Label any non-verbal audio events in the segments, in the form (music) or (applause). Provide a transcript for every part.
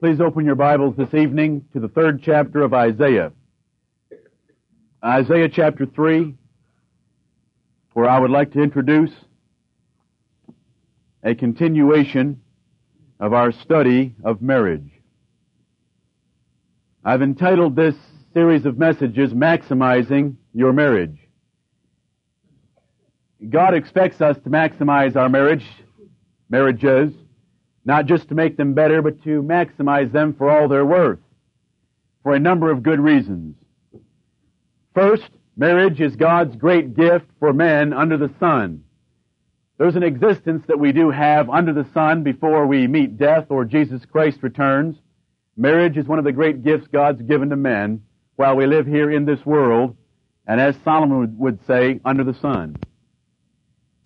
Please open your Bibles this evening to the third chapter of Isaiah. Isaiah chapter 3, where I would like to introduce a continuation of our study of marriage. I've entitled this series of messages, Maximizing Your Marriage. God expects us to maximize our marriage, marriages, not just to make them better, but to maximize them for all they're worth, for a number of good reasons. First, marriage is God's great gift for men under the sun. There's an existence that we do have under the sun before we meet death or Jesus Christ returns. Marriage is one of the great gifts God's given to men while we live here in this world, and as Solomon would say, under the sun.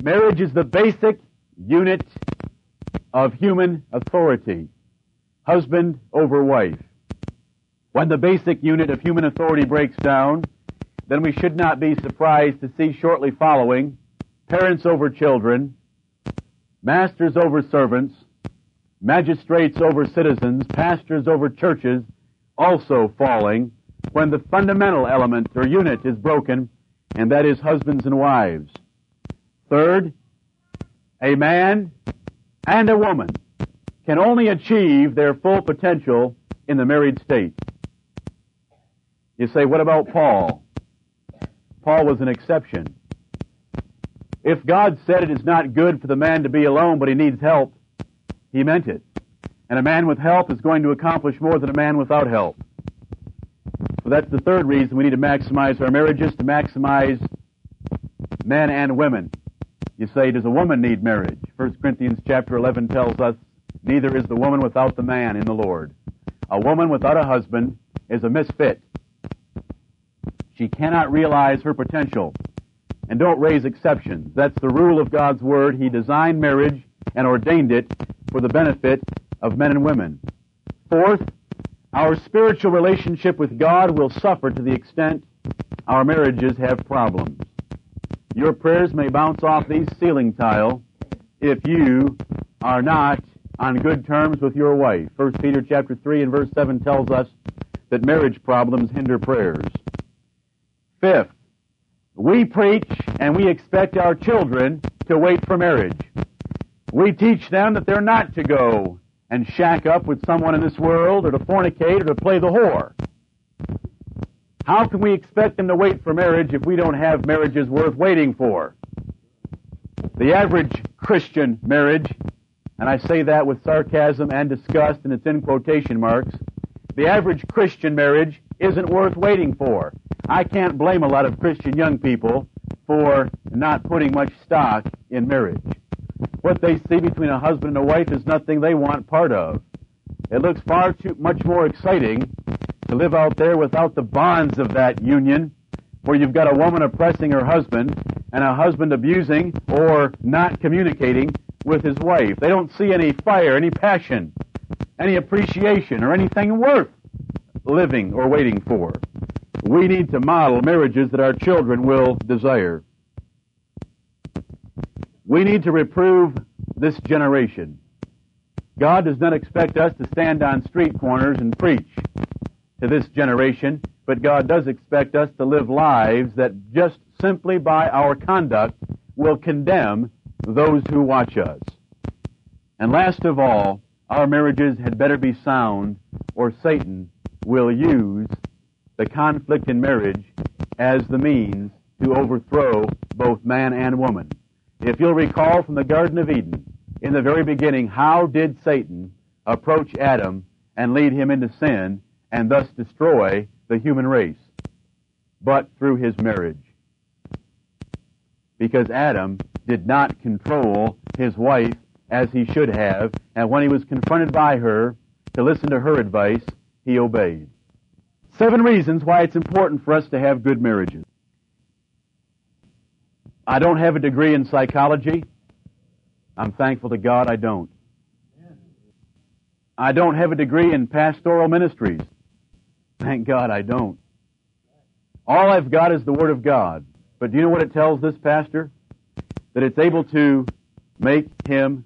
Marriage is the basic unit of human authority. Husband over wife. When the basic unit of human authority breaks down, then we should not be surprised to see shortly following parents over children, masters over servants, magistrates over citizens, pastors over churches also falling when the fundamental element or unit is broken, and that is husbands and wives. Third, a man and a woman can only achieve their full potential in the married state. You say, what about Paul? Paul was an exception. If God said it is not good for the man to be alone, but he needs help, he meant it. And a man with help is going to accomplish more than a man without help. So that's the third reason we need to maximize our marriages, to maximize men and women. You say, does a woman need marriage? 1 Corinthians chapter 11 tells us, neither is the woman without the man in the Lord. A woman without a husband is a misfit. She cannot realize her potential. And don't raise exceptions. That's the rule of God's Word. He designed marriage and ordained it for the benefit of men and women. Fourth, our spiritual relationship with God will suffer to the extent our marriages have problems. Your prayers may bounce off these ceiling tile if you are not on good terms with your wife. 1 Peter chapter 3 and verse 7 tells us that marriage problems hinder prayers. Fifth, we preach and we expect our children to wait for marriage. We teach them that they're not to go and shack up with someone in this world or to fornicate or to play the whore. How can we expect them to wait for marriage if we don't have marriages worth waiting for? The average Christian marriage, and I say that with sarcasm and disgust and it's in quotation marks, the average Christian marriage isn't worth waiting for. I can't blame a lot of Christian young people for not putting much stock in marriage. What they see between a husband and a wife is nothing they want part of. It looks far too much more exciting to live out there without the bonds of that union, where you've got a woman oppressing her husband and a husband abusing or not communicating with his wife. They don't see any fire, any passion, any appreciation, or anything worth living or waiting for. We need to model marriages that our children will desire. We need to reprove this generation. God does not expect us to stand on street corners and preach to this generation, but God does expect us to live lives that just simply by our conduct will condemn those who watch us. And last of all, our marriages had better be sound or Satan will use the conflict in marriage as the means to overthrow both man and woman. If you'll recall from the Garden of Eden, in the very beginning, how did Satan approach Adam and lead him into sin and thus destroy the human race, but through his marriage. Because Adam did not control his wife as he should have, and when he was confronted by her to listen to her advice, he obeyed. Seven reasons why it's important for us to have good marriages. I don't have a degree in psychology. I'm thankful to God I don't. I don't have a degree in pastoral ministries. Thank God I don't. All I've got is the Word of God. But do you know what it tells this pastor? That it's able to make him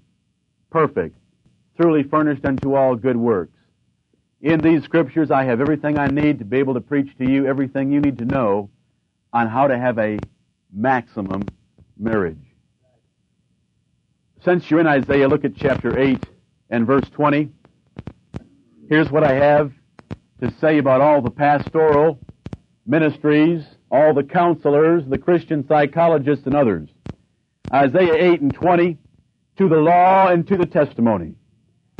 perfect, truly furnished unto all good works. in these scriptures, I have everything I need to be able to preach to you everything you need to know on how to have a maximum marriage. Since you're in Isaiah, look at chapter 8 and verse 20. Here's what I have to say about all the pastoral ministries, all the counselors, the Christian psychologists, and others. Isaiah 8 and 20, to the law and to the testimony.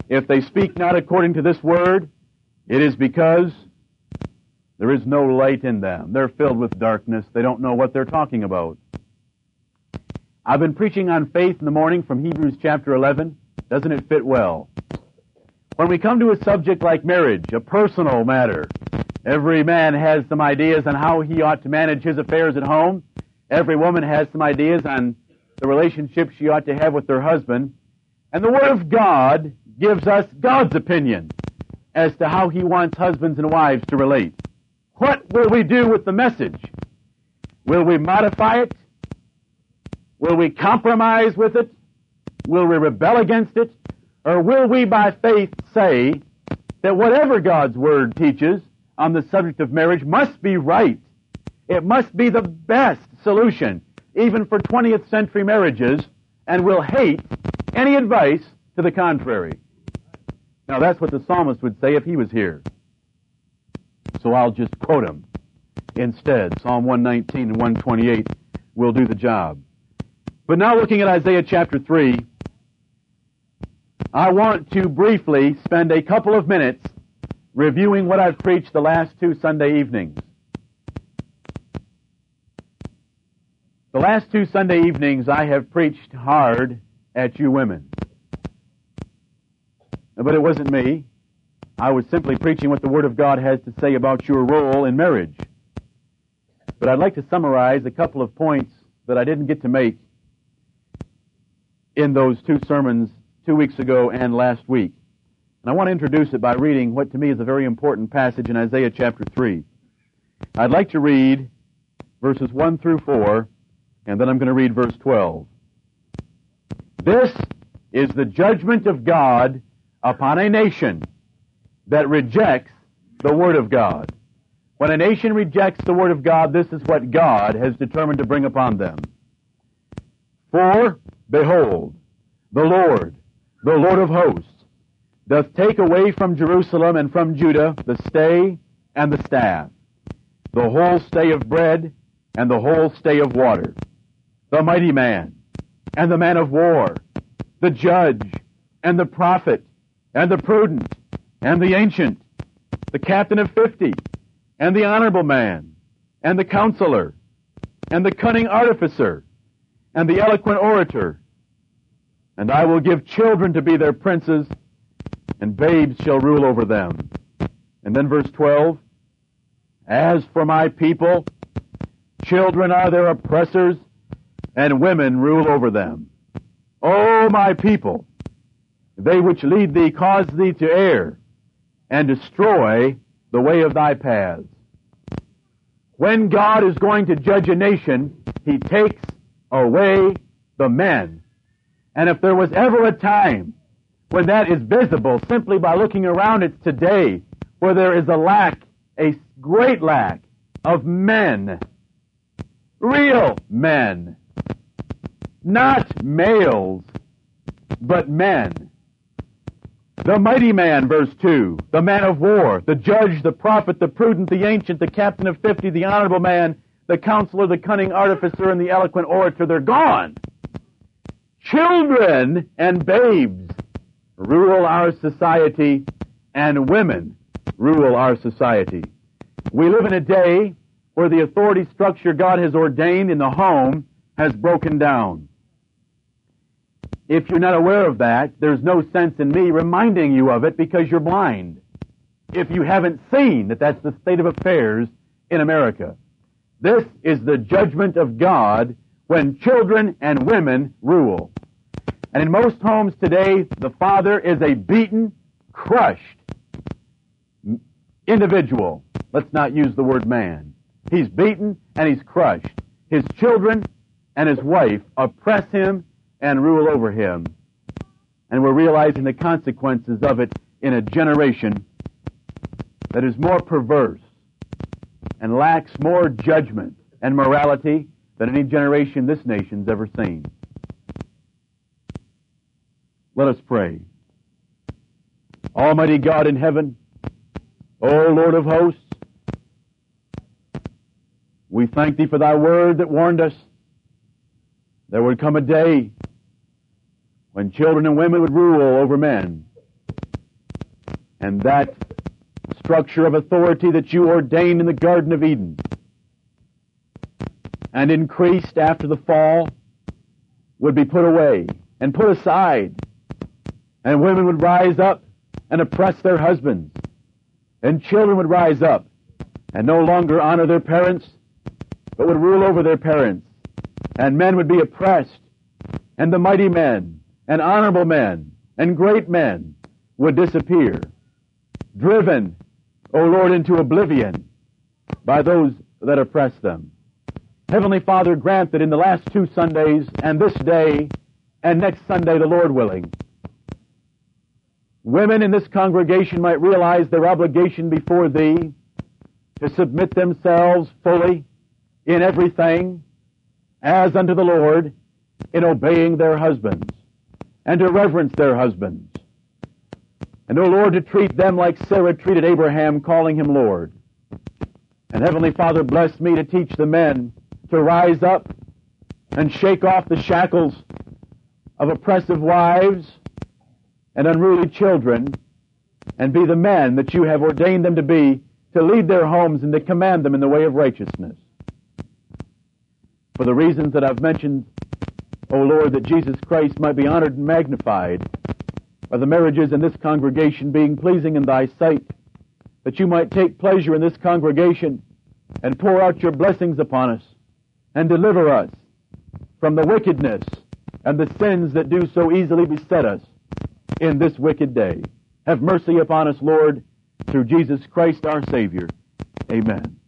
If they speak not according to this word, it is because there is no light in them. They're filled with darkness. They don't know what they're talking about. I've been preaching on faith in the morning from Hebrews chapter 11. Doesn't it fit well? When we come to a subject like marriage, a personal matter, every man has some ideas on how he ought to manage his affairs at home. Every woman has some ideas on the relationship she ought to have with her husband. And the Word of God gives us God's opinion as to how He wants husbands and wives to relate. What will we do with the message? Will we modify it? Will we compromise with it? Will we rebel against it? Or will we by faith say that whatever God's Word teaches on the subject of marriage must be right? It must be the best solution, even for 20th century marriages, and will hate any advice to the contrary. Now that's what the psalmist would say if he was here. So I'll just quote him instead. Psalm 119 and 128 will do the job. But now looking at Isaiah chapter 3, I want to briefly spend a couple of minutes reviewing what I've preached the last two Sunday evenings. The last two Sunday evenings I have preached hard at you women. But it wasn't me. I was simply preaching what the Word of God has to say about your role in marriage. But I'd like to summarize a couple of points that I didn't get to make in those two sermons two weeks ago and last week. And I want to introduce it by reading what to me is a very important passage in Isaiah chapter 3. I'd like to read verses 1 through 4, and then I'm going to read verse 12. This is the judgment of God upon a nation that rejects the Word of God. When a nation rejects the Word of God, this is what God has determined to bring upon them. For, behold, the Lord, the Lord of hosts, doth take away from Jerusalem and from Judah the stay and the staff, the whole stay of bread and the whole stay of water, the mighty man and the man of war, the judge and the prophet and the prudent and the ancient, the captain of fifty and the honorable man and the counselor and the cunning artificer and the eloquent orator. And I will give children to be their princes and babes shall rule over them. And then verse 12, as for my people, children are their oppressors and women rule over them. O my people, they which lead thee cause thee to err and destroy the way of thy paths. When God is going to judge a nation, He takes away the men. And if there was ever a time when that is visible simply by looking around, it's today where there is a lack, a great lack of men. Real men. Not males, but men. The mighty man, verse 2, the man of war, the judge, the prophet, the prudent, the ancient, the captain of fifty, the honorable man, the counselor, the cunning artificer, and the eloquent orator, they're gone. Children and babes rule our society, and women rule our society. We live in a day where the authority structure God has ordained in the home has broken down. If you're not aware of that, there's no sense in me reminding you of it because you're blind. If you haven't seen that that's the state of affairs in America. This is the judgment of God when children and women rule. And in most homes today, the father is a beaten, crushed individual. Let's not use the word man. He's beaten and he's crushed. His children and his wife oppress him and rule over him. And we're realizing the consequences of it in a generation that is more perverse and lacks more judgment and morality than any generation this nation's ever seen. Let us pray. Almighty God in heaven, O Lord of hosts, we thank Thee for Thy word that warned us there would come a day when children and women would rule over men. And that structure of authority that you ordained in the Garden of Eden and increased after the fall would be put away and put aside. And women would rise up and oppress their husbands. And children would rise up and no longer honor their parents, but would rule over their parents. And men would be oppressed. And the mighty men and honorable men and great men would disappear, driven, O Lord, into oblivion by those that oppress them. Heavenly Father, grant that in the last two Sundays and this day and next Sunday, the Lord willing, women in this congregation might realize their obligation before Thee to submit themselves fully in everything as unto the Lord in obeying their husbands and to reverence their husbands. And, O Lord, to treat them like Sarah treated Abraham, calling him Lord. And Heavenly Father, bless me to teach the men to rise up and shake off the shackles of oppressive wives and unruly children and be the men that you have ordained them to be to lead their homes and to command them in the way of righteousness. For the reasons that I've mentioned, O Lord, that Jesus Christ might be honored and magnified by the marriages in this congregation being pleasing in thy sight, that you might take pleasure in this congregation and pour out your blessings upon us and deliver us from the wickedness and the sins that do so easily beset us in this wicked day. Have mercy upon us, Lord, through Jesus Christ our Savior. Amen.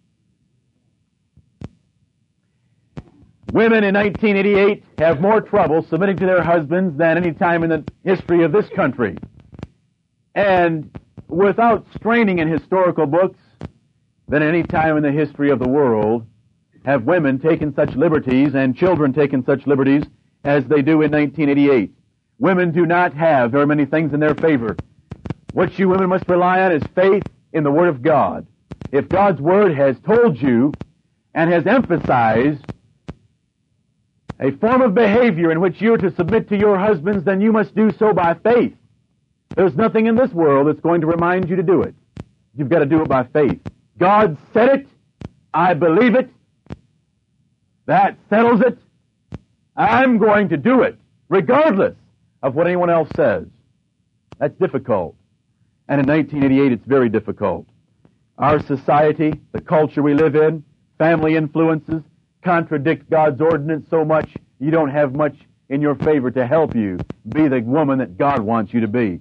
Women in 1988 have more trouble submitting to their husbands than any time in the history of this country. And without straining in historical books, than any time in the history of the world have women taken such liberties and children taken such liberties as they do in 1988. Women do not have very many things in their favor. What you women must rely on is faith in the Word of God. If God's Word has told you and has emphasized a form of behavior in which you're to submit to your husbands, then you must do so by faith. There's nothing in this world that's going to remind you to do it. You've got to do it by faith. God said it. I believe it. That settles it. I'm going to do it, regardless of what anyone else says. That's difficult. And in 1988, it's very difficult. Our society, the culture we live in, family influences, contradict God's ordinance so much you don't have much in your favor to help you be the woman that God wants you to be.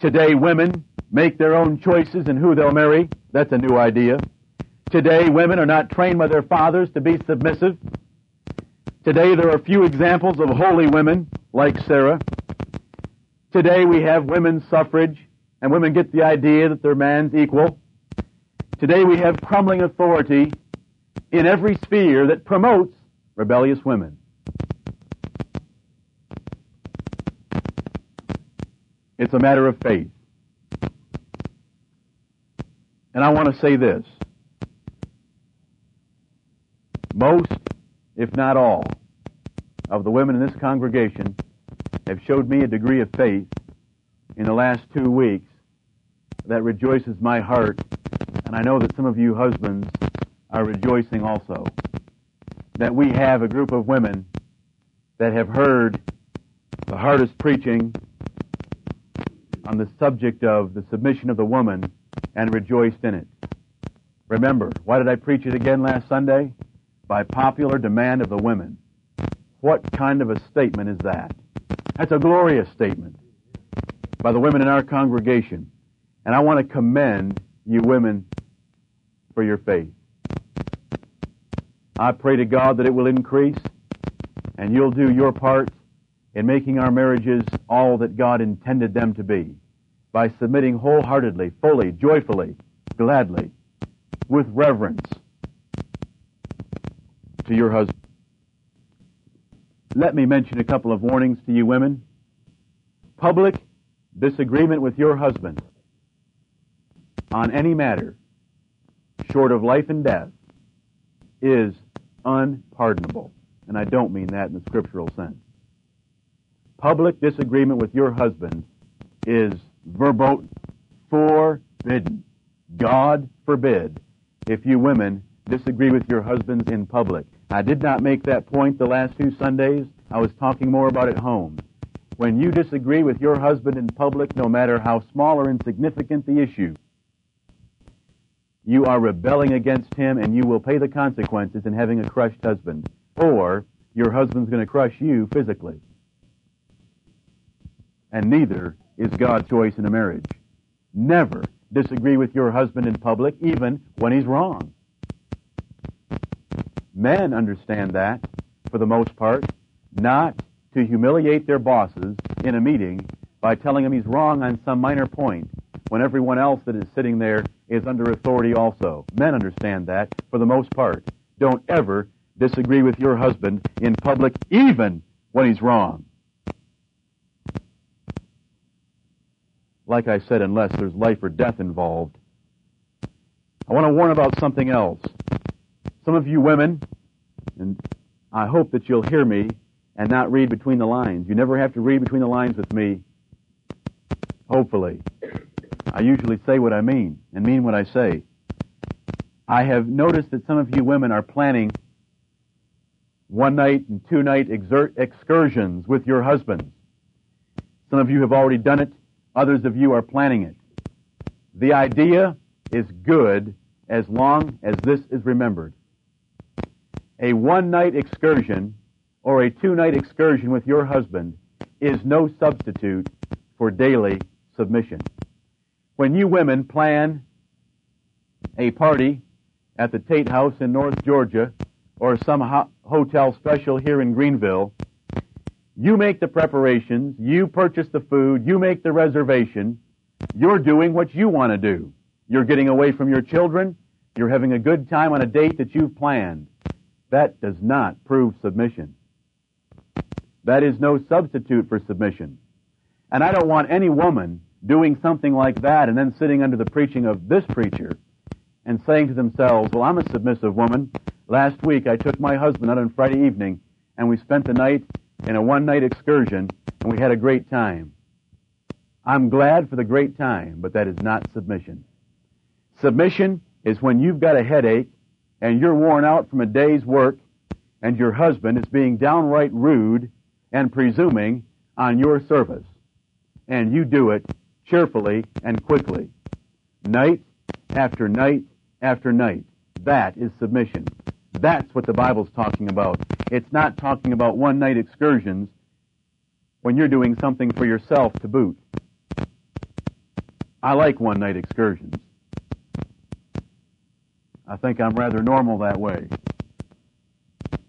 Today, women make their own choices in who they'll marry. That's a new idea. Today, women are not trained by their fathers to be submissive. Today, there are few examples of holy women like Sarah. Today, we have women's suffrage, and women get the idea that they're man's equal. Today, we have crumbling authority in every sphere that promotes rebellious women. It's a matter of faith. And I want to say this. Most, if not all, of the women in this congregation have showed me a degree of faith in the last two weeks that rejoices my heart, and I know that some of you husbands are rejoicing also. That we have a group of women that have heard the hardest preaching on the subject of the submission of the woman and rejoiced in it. Remember, why did I preach it again last Sunday? By popular demand of the women. What kind of a statement is that? That's a glorious statement by the women in our congregation. And I want to commend you women for your faith. I pray to God that it will increase and you'll do your part in making our marriages all that God intended them to be. by submitting wholeheartedly, fully, joyfully, gladly, with reverence to your husband. Let me mention a couple of warnings to you women. Public disagreement with your husband on any matter short of life and death is unpardonable. And I don't mean that in the scriptural sense. Public disagreement with your husband is verboten, forbidden. God forbid if you women disagree with your husbands in public. I did not make that point the last two Sundays. I was talking more about it home. When you disagree with your husband in public, no matter how small or insignificant the issue, you are rebelling against him and you will pay the consequences in having a crushed husband. Or your husband's going to crush you physically. And neither is God's choice in a marriage. Never disagree with your husband in public, even when he's wrong. Men understand that, for the most part, not to humiliate their bosses in a meeting by telling him he's wrong on some minor point when everyone else that is sitting there is under authority also. Men understand that for the most part. Don't ever disagree with your husband in public, even when he's wrong. Like I said, unless there's life or death involved. I want to warn about something else. Some of you women, and I hope that you'll hear me and not read between the lines. You never have to read between the lines with me. Hopefully. I usually say what I mean and mean what I say. I have noticed that some of you women are planning one night and two night excursions with your husbands. Some of you have already done it. Others of you are planning it. The idea is good as long as this is remembered a one night excursion or a two night excursion with your husband is no substitute for daily submission. When you women plan a party at the Tate House in North Georgia or some ho- hotel special here in Greenville, you make the preparations, you purchase the food, you make the reservation, you're doing what you want to do. You're getting away from your children, you're having a good time on a date that you've planned. That does not prove submission. That is no substitute for submission. And I don't want any woman doing something like that and then sitting under the preaching of this preacher and saying to themselves, well, I'm a submissive woman. Last week I took my husband out on Friday evening and we spent the night in a one night excursion and we had a great time. I'm glad for the great time, but that is not submission. Submission is when you've got a headache and you're worn out from a day's work and your husband is being downright rude and presuming on your service. And you do it cheerfully and quickly. Night after night after night. That is submission. That's what the Bible's talking about. It's not talking about one night excursions when you're doing something for yourself to boot. I like one night excursions. I think I'm rather normal that way.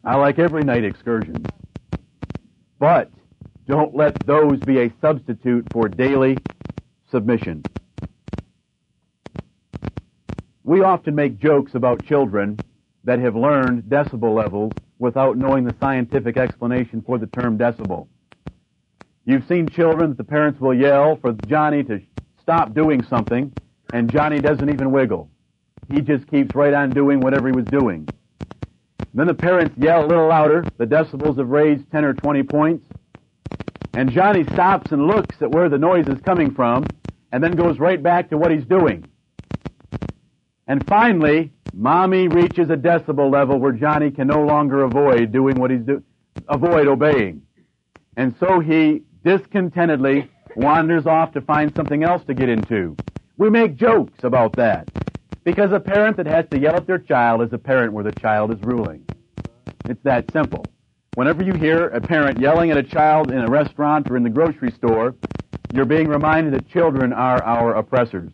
I like every night excursions. But don't let those be a substitute for daily submission. We often make jokes about children that have learned decibel levels without knowing the scientific explanation for the term decibel. You've seen children that the parents will yell for Johnny to stop doing something, and Johnny doesn't even wiggle. He just keeps right on doing whatever he was doing. Then the parents yell a little louder. The decibels have raised 10 or 20 points. And Johnny stops and looks at where the noise is coming from and then goes right back to what he's doing. And finally, mommy reaches a decibel level where Johnny can no longer avoid doing what he's doing, avoid obeying. And so he discontentedly wanders off to find something else to get into. We make jokes about that. Because a parent that has to yell at their child is a parent where the child is ruling. It's that simple. Whenever you hear a parent yelling at a child in a restaurant or in the grocery store, you're being reminded that children are our oppressors.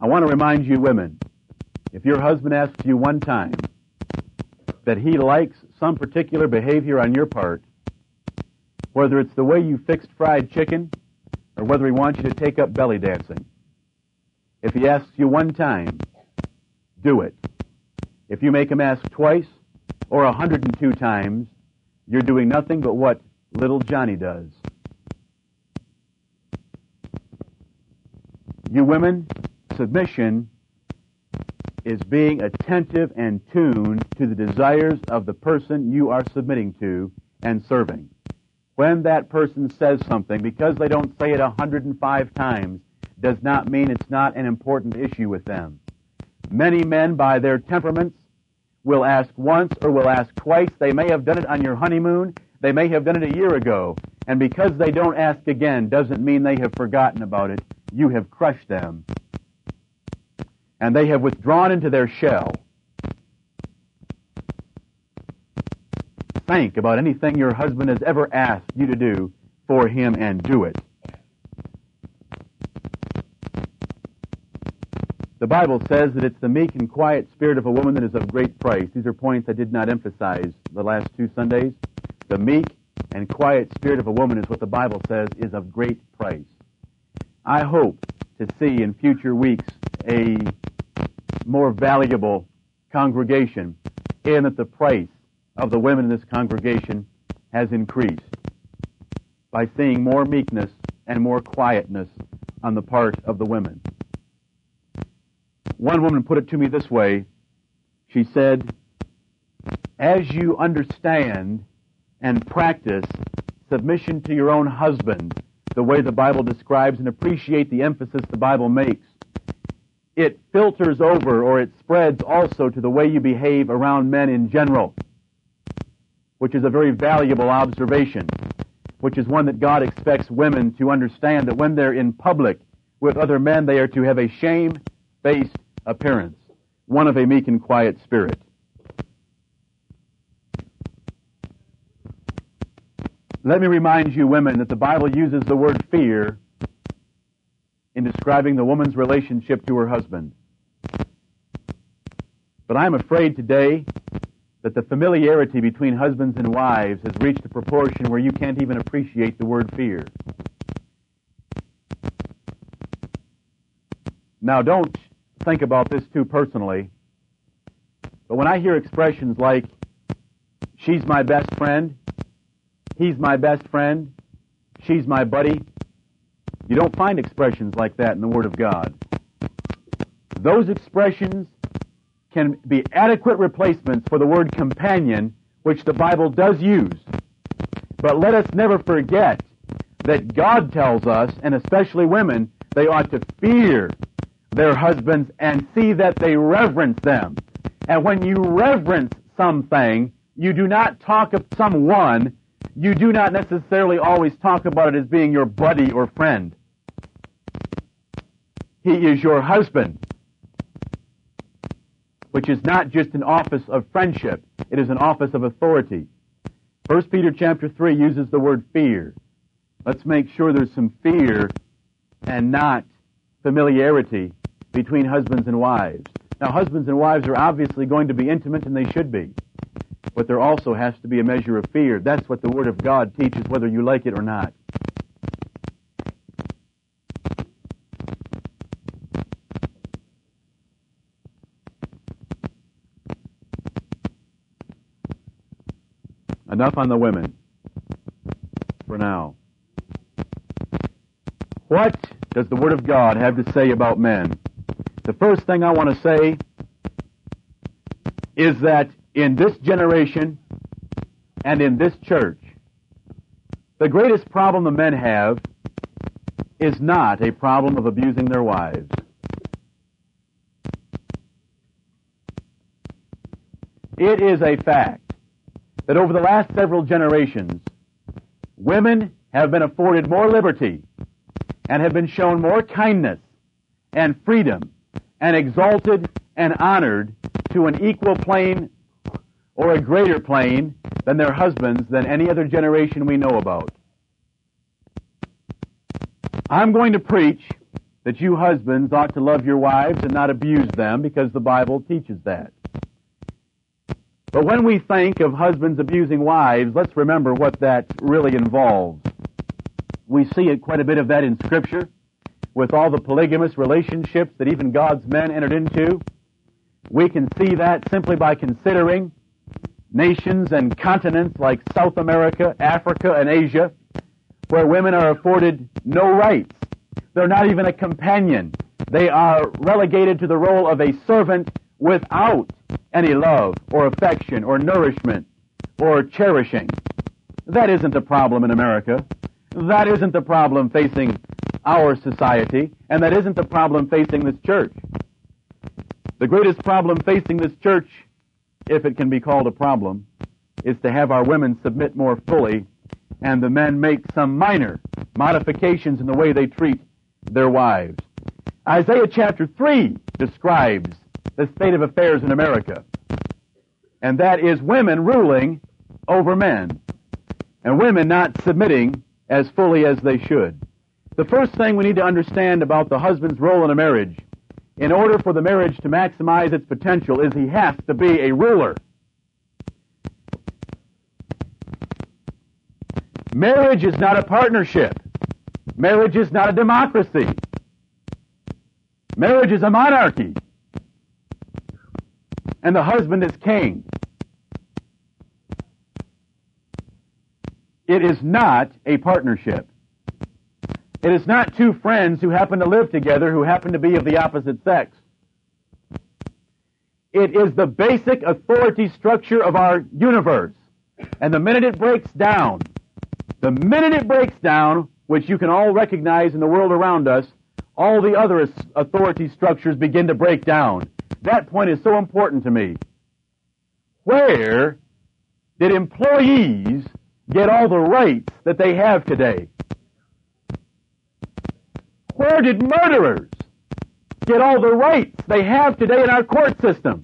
I want to remind you women, if your husband asks you one time that he likes some particular behavior on your part, whether it's the way you fixed fried chicken, or whether he wants you to take up belly dancing. If he asks you one time, do it. If you make him ask twice or a 102 times, you're doing nothing but what little Johnny does. You women, submission is being attentive and tuned to the desires of the person you are submitting to and serving. When that person says something, because they don't say it 105 times, does not mean it's not an important issue with them. Many men, by their temperaments, will ask once or will ask twice. They may have done it on your honeymoon. They may have done it a year ago. And because they don't ask again doesn't mean they have forgotten about it. You have crushed them and they have withdrawn into their shell. Think about anything your husband has ever asked you to do for him and do it. The Bible says that it's the meek and quiet spirit of a woman that is of great price. These are points I did not emphasize the last two Sundays. The meek and quiet spirit of a woman is what the Bible says is of great price. I hope to see in future weeks a more valuable congregation in that the price of the women in this congregation has increased by seeing more meekness and more quietness on the part of the women. One woman put it to me this way. She said, as you understand and practice submission to your own husband the way the Bible describes and appreciate the emphasis the Bible makes, it filters over or it spreads also to the way you behave around men in general, which is a very valuable observation, which is one that God expects women to understand that when they're in public with other men, they are to have a shame-based appearance, one of a meek and quiet spirit. Let me remind you women that the Bible uses the word fear in describing the woman's relationship to her husband. But I'm afraid today that the familiarity between husbands and wives has reached a proportion where you can't even appreciate the word fear. Now don't think about this too personally, but when I hear expressions like, she's my best friend, he's my best friend, she's my buddy, you don't find expressions like that in the Word of God. Those expressions can be adequate replacements for the word companion, which the Bible does use. But let us never forget that God tells us, and especially women, they ought to fear their husbands and see that they reverence them. And when you reverence something, you do not talk of someone you do not necessarily always talk about it as being your buddy or friend. He is your husband, which is not just an office of friendship, it is an office of authority. 1 Peter chapter 3 uses the word fear. Let's make sure there's some fear and not familiarity between husbands and wives. Now, husbands and wives are obviously going to be intimate, and they should be but there also has to be a measure of fear. That's what the Word of God teaches, whether you like it or not. Enough on the women for now. What does the Word of God have to say about men? The first thing I want to say is that in this generation and in this church, the greatest problem the men have is not a problem of abusing their wives. It is a fact that over the last several generations, women have been afforded more liberty and have been shown more kindness and freedom and exalted and honored to an equal plane or a greater plane than their husbands than any other generation we know about. I'm going to preach that you husbands ought to love your wives and not abuse them because the Bible teaches that. But when we think of husbands abusing wives, let's remember what that really involves. We see it, quite a bit of that in Scripture with all the polygamous relationships that even God's men entered into. We can see that simply by considering nations and continents like South America, Africa, and Asia, where women are afforded no rights. They're not even a companion. They are relegated to the role of a servant without any love or affection or nourishment or cherishing. That isn't the problem in America. That isn't the problem facing our society, and that isn't the problem facing this church. The greatest problem facing this church, if it can be called a problem, is to have our women submit more fully and the men make some minor modifications in the way they treat their wives. Isaiah chapter 3 describes the state of affairs in America. And that is women ruling over men. And women not submitting as fully as they should. The first thing we need to understand about the husband's role in a marriage, in order for the marriage to maximize its potential, is he has to be a ruler. Marriage is not a partnership. Marriage is not a democracy. Marriage is a monarchy. And the husband is king. It is not a partnership. It is not two friends who happen to live together who happen to be of the opposite sex. It is the basic authority structure of our universe. And the minute it breaks down, the minute it breaks down, which you can all recognize in the world around us, all the other authority structures begin to break down. That point is so important to me. Where did employees get all the rights that they have today? Where did murderers get all the rights they have today in our court system?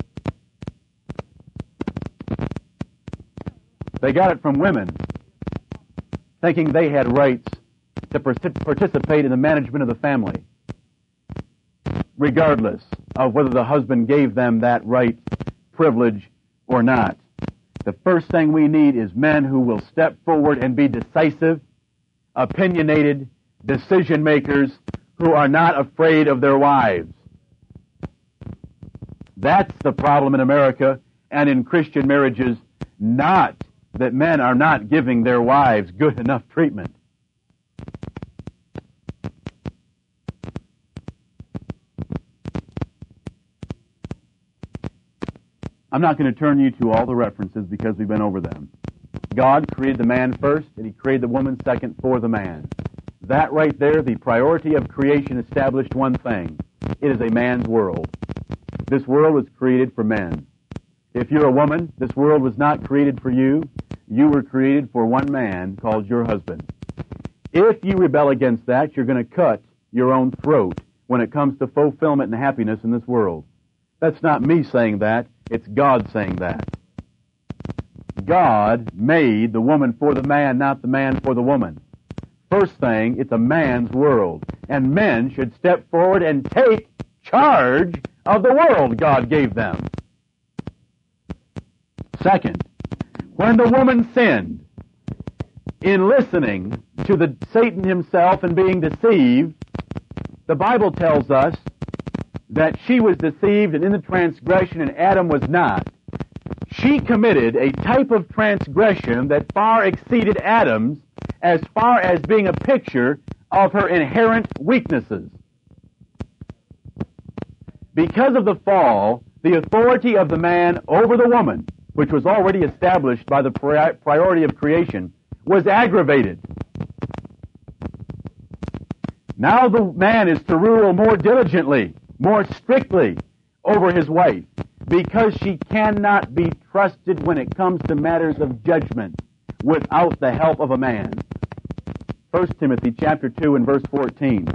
They got it from women, thinking they had rights to participate in the management of the family, regardless of whether the husband gave them that right, privilege, or not. The first thing we need is men who will step forward and be decisive, opinionated, decision makers who are not afraid of their wives. That's the problem in America and in Christian marriages, not that men are not giving their wives good enough treatment. I'm not going to turn you to all the references because we've been over them. God created the man first, and he created the woman second for the man. That right there, the priority of creation established one thing. It is a man's world. This world was created for men. If you're a woman, this world was not created for you. You were created for one man called your husband. If you rebel against that, you're going to cut your own throat when it comes to fulfillment and happiness in this world. That's not me saying that. It's God saying that. God made the woman for the man, not the man for the woman. First thing, it's a man's world. And men should step forward and take charge of the world God gave them. Second, when the woman sinned in listening to the Satan himself and being deceived, the Bible tells us that she was deceived and in the transgression and Adam was not, she committed a type of transgression that far exceeded Adam's as far as being a picture of her inherent weaknesses. Because of the fall, the authority of the man over the woman, which was already established by the priority of creation, was aggravated. Now the man is to rule more diligently more strictly over his wife because she cannot be trusted when it comes to matters of judgment without the help of a man. 1 Timothy chapter 2 and verse 14.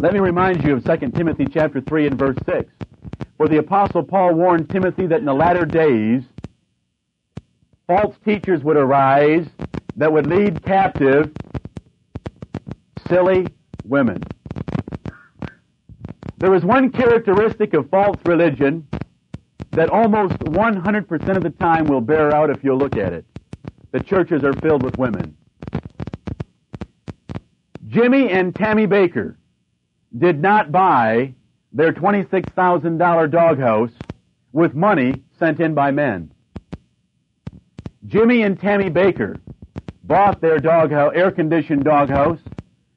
Let me remind you of 2 Timothy chapter 3 and verse 6, where the apostle Paul warned Timothy that in the latter days false teachers would arise that would lead captive silly women. There is one characteristic of false religion that almost 100% of the time will bear out if you'll look at it. The churches are filled with women. Jimmy and Tammy Bakker did not buy their $26,000 doghouse with money sent in by men. Jimmy and Tammy Bakker bought their doghouse, air-conditioned doghouse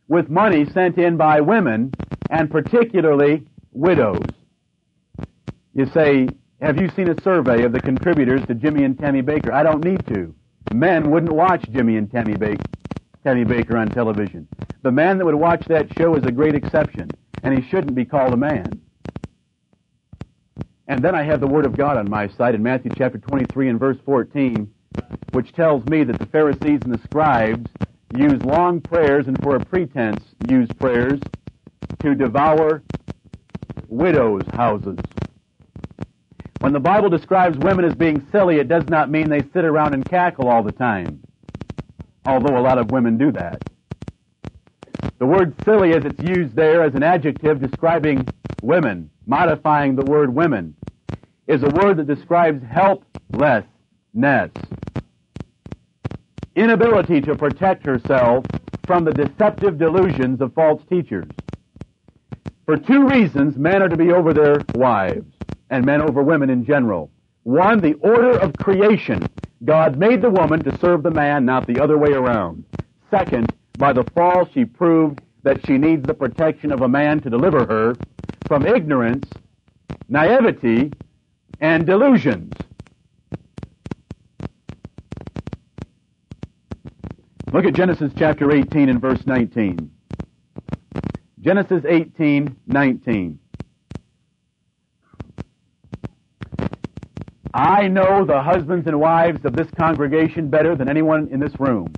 with money sent in by women and particularly widows. You say, have you seen a survey of the contributors to Jimmy and Tammy Bakker? I don't need to. Men wouldn't watch Jimmy and Tammy Bakker, Tammy Bakker on television. The man that would watch that show is a great exception, and he shouldn't be called a man. And then I have the Word of God on my side in Matthew chapter 23 and verse 14, which tells me that the Pharisees and the scribes use long prayers and for a pretense use prayers to devour widows' houses. When the Bible describes women as being silly, it does not mean they sit around and cackle all the time. Although a lot of women do that. The word silly as it's used there as an adjective describing women, modifying the word women, is a word that describes helplessness. Inability to protect herself from the deceptive delusions of false teachers. For two reasons, men are to be over their wives, and men over women in general. One, the order of creation. God made the woman to serve the man, not the other way around. Second, by the fall, she proved that she needs the protection of a man to deliver her from ignorance, naivety, and delusions. Look at Genesis chapter 18 and verse 19. Genesis 18, 19. I know the husbands and wives of this congregation better than anyone in this room.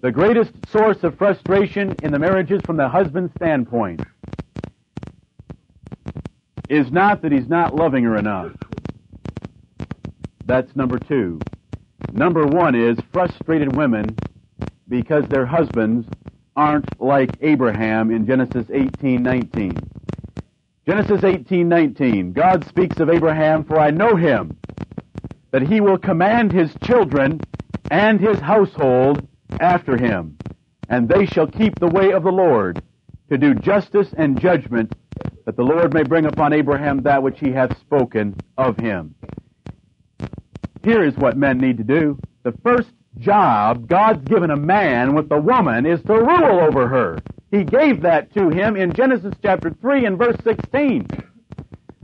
The greatest source of frustration in the marriages from the husband's standpoint is not that he's not loving her enough. That's number two. Number one is frustrated women because their husbands aren't like Abraham in Genesis 18:19. Genesis 18:19. God speaks of Abraham, "For I know him that he will command his children and his household after him, and they shall keep the way of the Lord to do justice and judgment, that the Lord may bring upon Abraham that which he hath spoken of him." Here is what men need to do. The first job God's given a man with the woman is to rule over her. He gave that to him in Genesis chapter 3 and verse 16.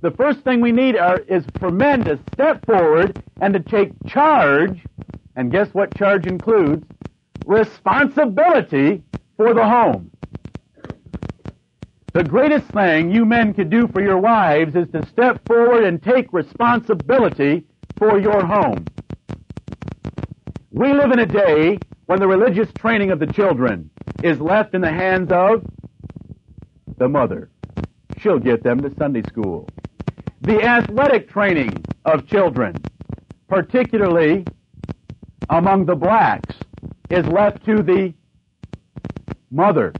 The first thing we need are, is for men to step forward and to take charge, and guess what charge includes? Responsibility for the home. The greatest thing you men could do for your wives is to step forward and take responsibility for your home. We live in a day when the religious training of the children is left in the hands of the mother. She'll get them to Sunday school. The athletic training of children, particularly among the blacks, is left to the mother.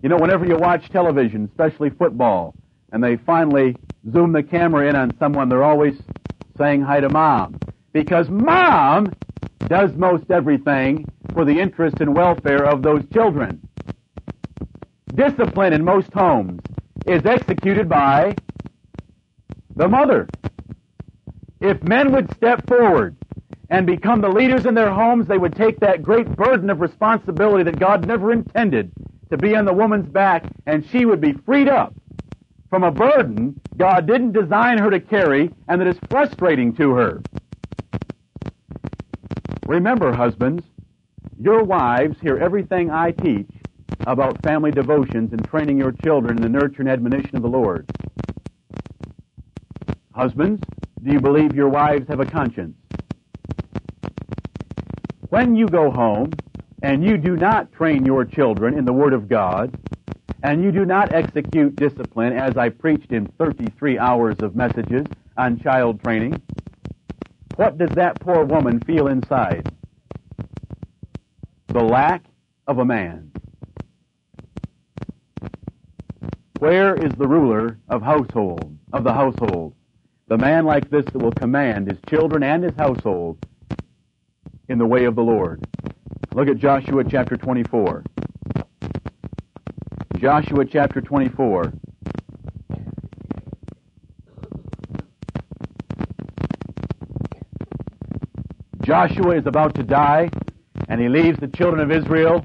You know, whenever you watch television, especially football, and they finally zoom the camera in on someone, they're always saying hi to mom. Because mom does most everything for the interest and welfare of those children. Discipline in most homes is executed by the mother. If men would step forward and become the leaders in their homes, they would take that great burden of responsibility that God never intended to be on the woman's back, and she would be freed up from a burden God didn't design her to carry and that is frustrating to her. Remember, husbands, your wives hear everything I teach about family devotions and training your children in the nurture and admonition of the Lord. Husbands, do you believe your wives have a conscience? When you go home and you do not train your children in the Word of God, and you do not execute discipline as I preached in 33 hours of messages on child training, what does that poor woman feel inside? The lack of a man. Where is the ruler of household, of the household? The man like this that will command his children and his household in the way of the Lord. Look at Joshua chapter 24. Joshua chapter 24. Joshua is about to die, and he leaves the children of Israel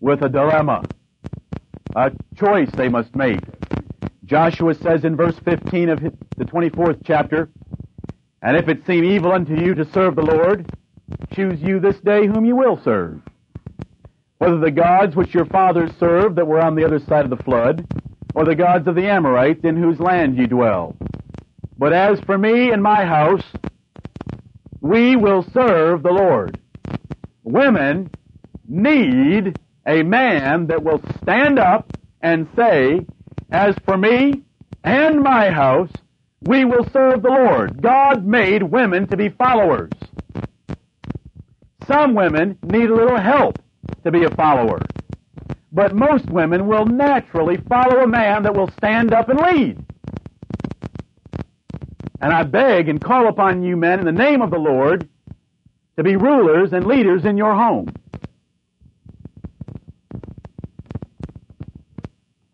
with a dilemma, a choice they must make. Joshua says in verse 15 of the 24th chapter, And if it seem evil unto you to serve the Lord, choose you this day whom you will serve. Whether the gods which your fathers served that were on the other side of the flood, or the gods of the Amorites in whose land ye dwell. But as for me and my house, we will serve the Lord. Women need a man that will stand up and say, as for me and my house, we will serve the Lord. God made women to be followers. Some women need a little help to be a follower. But most women will naturally follow a man that will stand up and lead. And I beg and call upon you men in the name of the Lord to be rulers and leaders in your home.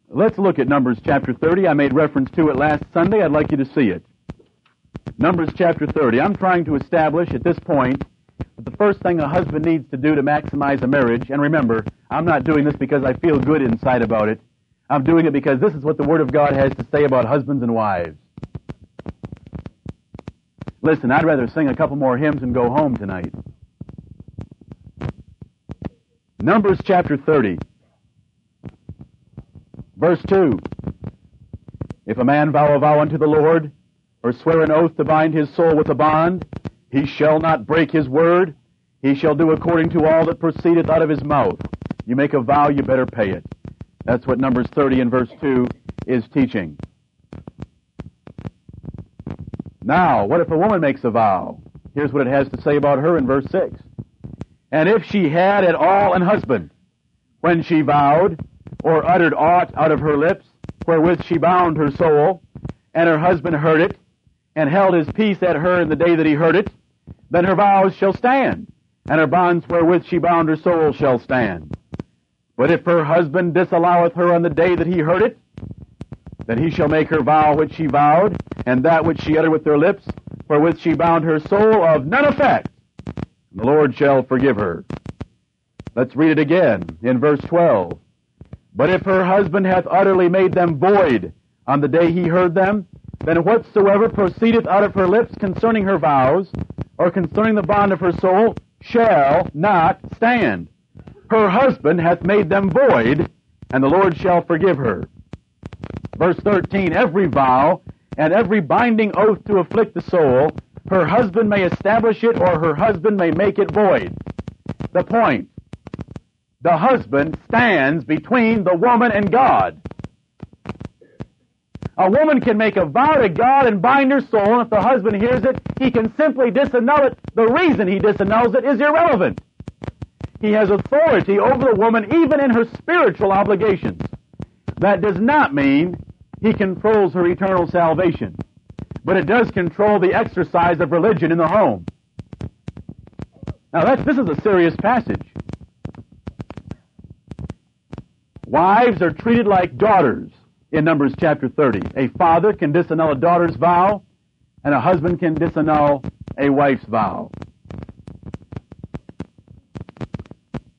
Let's look at Numbers chapter 30. I made reference to it last Sunday. I'd like you to see it. Numbers chapter 30. I'm trying to establish at this point that the first thing a husband needs to do to maximize a marriage, and remember, I'm not doing this because I feel good inside about it. I'm doing it because this is what the Word of God has to say about husbands and wives. Listen, I'd rather sing a couple more hymns and go home tonight. Numbers chapter 30. Verse 2. If a man vow a vow unto the Lord, or swear an oath to bind his soul with a bond, he shall not break his word. He shall do according to all that proceedeth out of his mouth. You make a vow, you better pay it. That's what Numbers 30 and verse 2 is teaching. Now, what if a woman makes a vow? Here's what it has to say about her in verse 6. And if she had at all an husband, when she vowed, or uttered aught out of her lips, wherewith she bound her soul, and her husband heard it, and held his peace at her in the day that he heard it, then her vows shall stand, and her bonds wherewith she bound her soul shall stand. But if her husband disalloweth her on the day that he heard it, then he shall make her vow which she vowed, and that which she uttered with her lips, wherewith she bound her soul, of none effect. And the Lord shall forgive her. Let's read it again in verse 12. But if her husband hath utterly made them void on the day he heard them, then whatsoever proceedeth out of her lips concerning her vows, or concerning the bond of her soul, shall not stand. Her husband hath made them void, and the Lord shall forgive her. Verse 13, every vow and every binding oath to afflict the soul, her husband may establish it or her husband may make it void. The point, the husband stands between the woman and God. A woman can make a vow to God and bind her soul, and if the husband hears it, he can simply disannul it. The reason he disannuls it is irrelevant. He has authority over the woman even in her spiritual obligations. That does not mean he controls her eternal salvation, but it does control the exercise of religion in the home. Now this is a serious passage. Wives are treated like daughters in Numbers chapter 30. A father can disannul a daughter's vow, and a husband can disannul a wife's vow.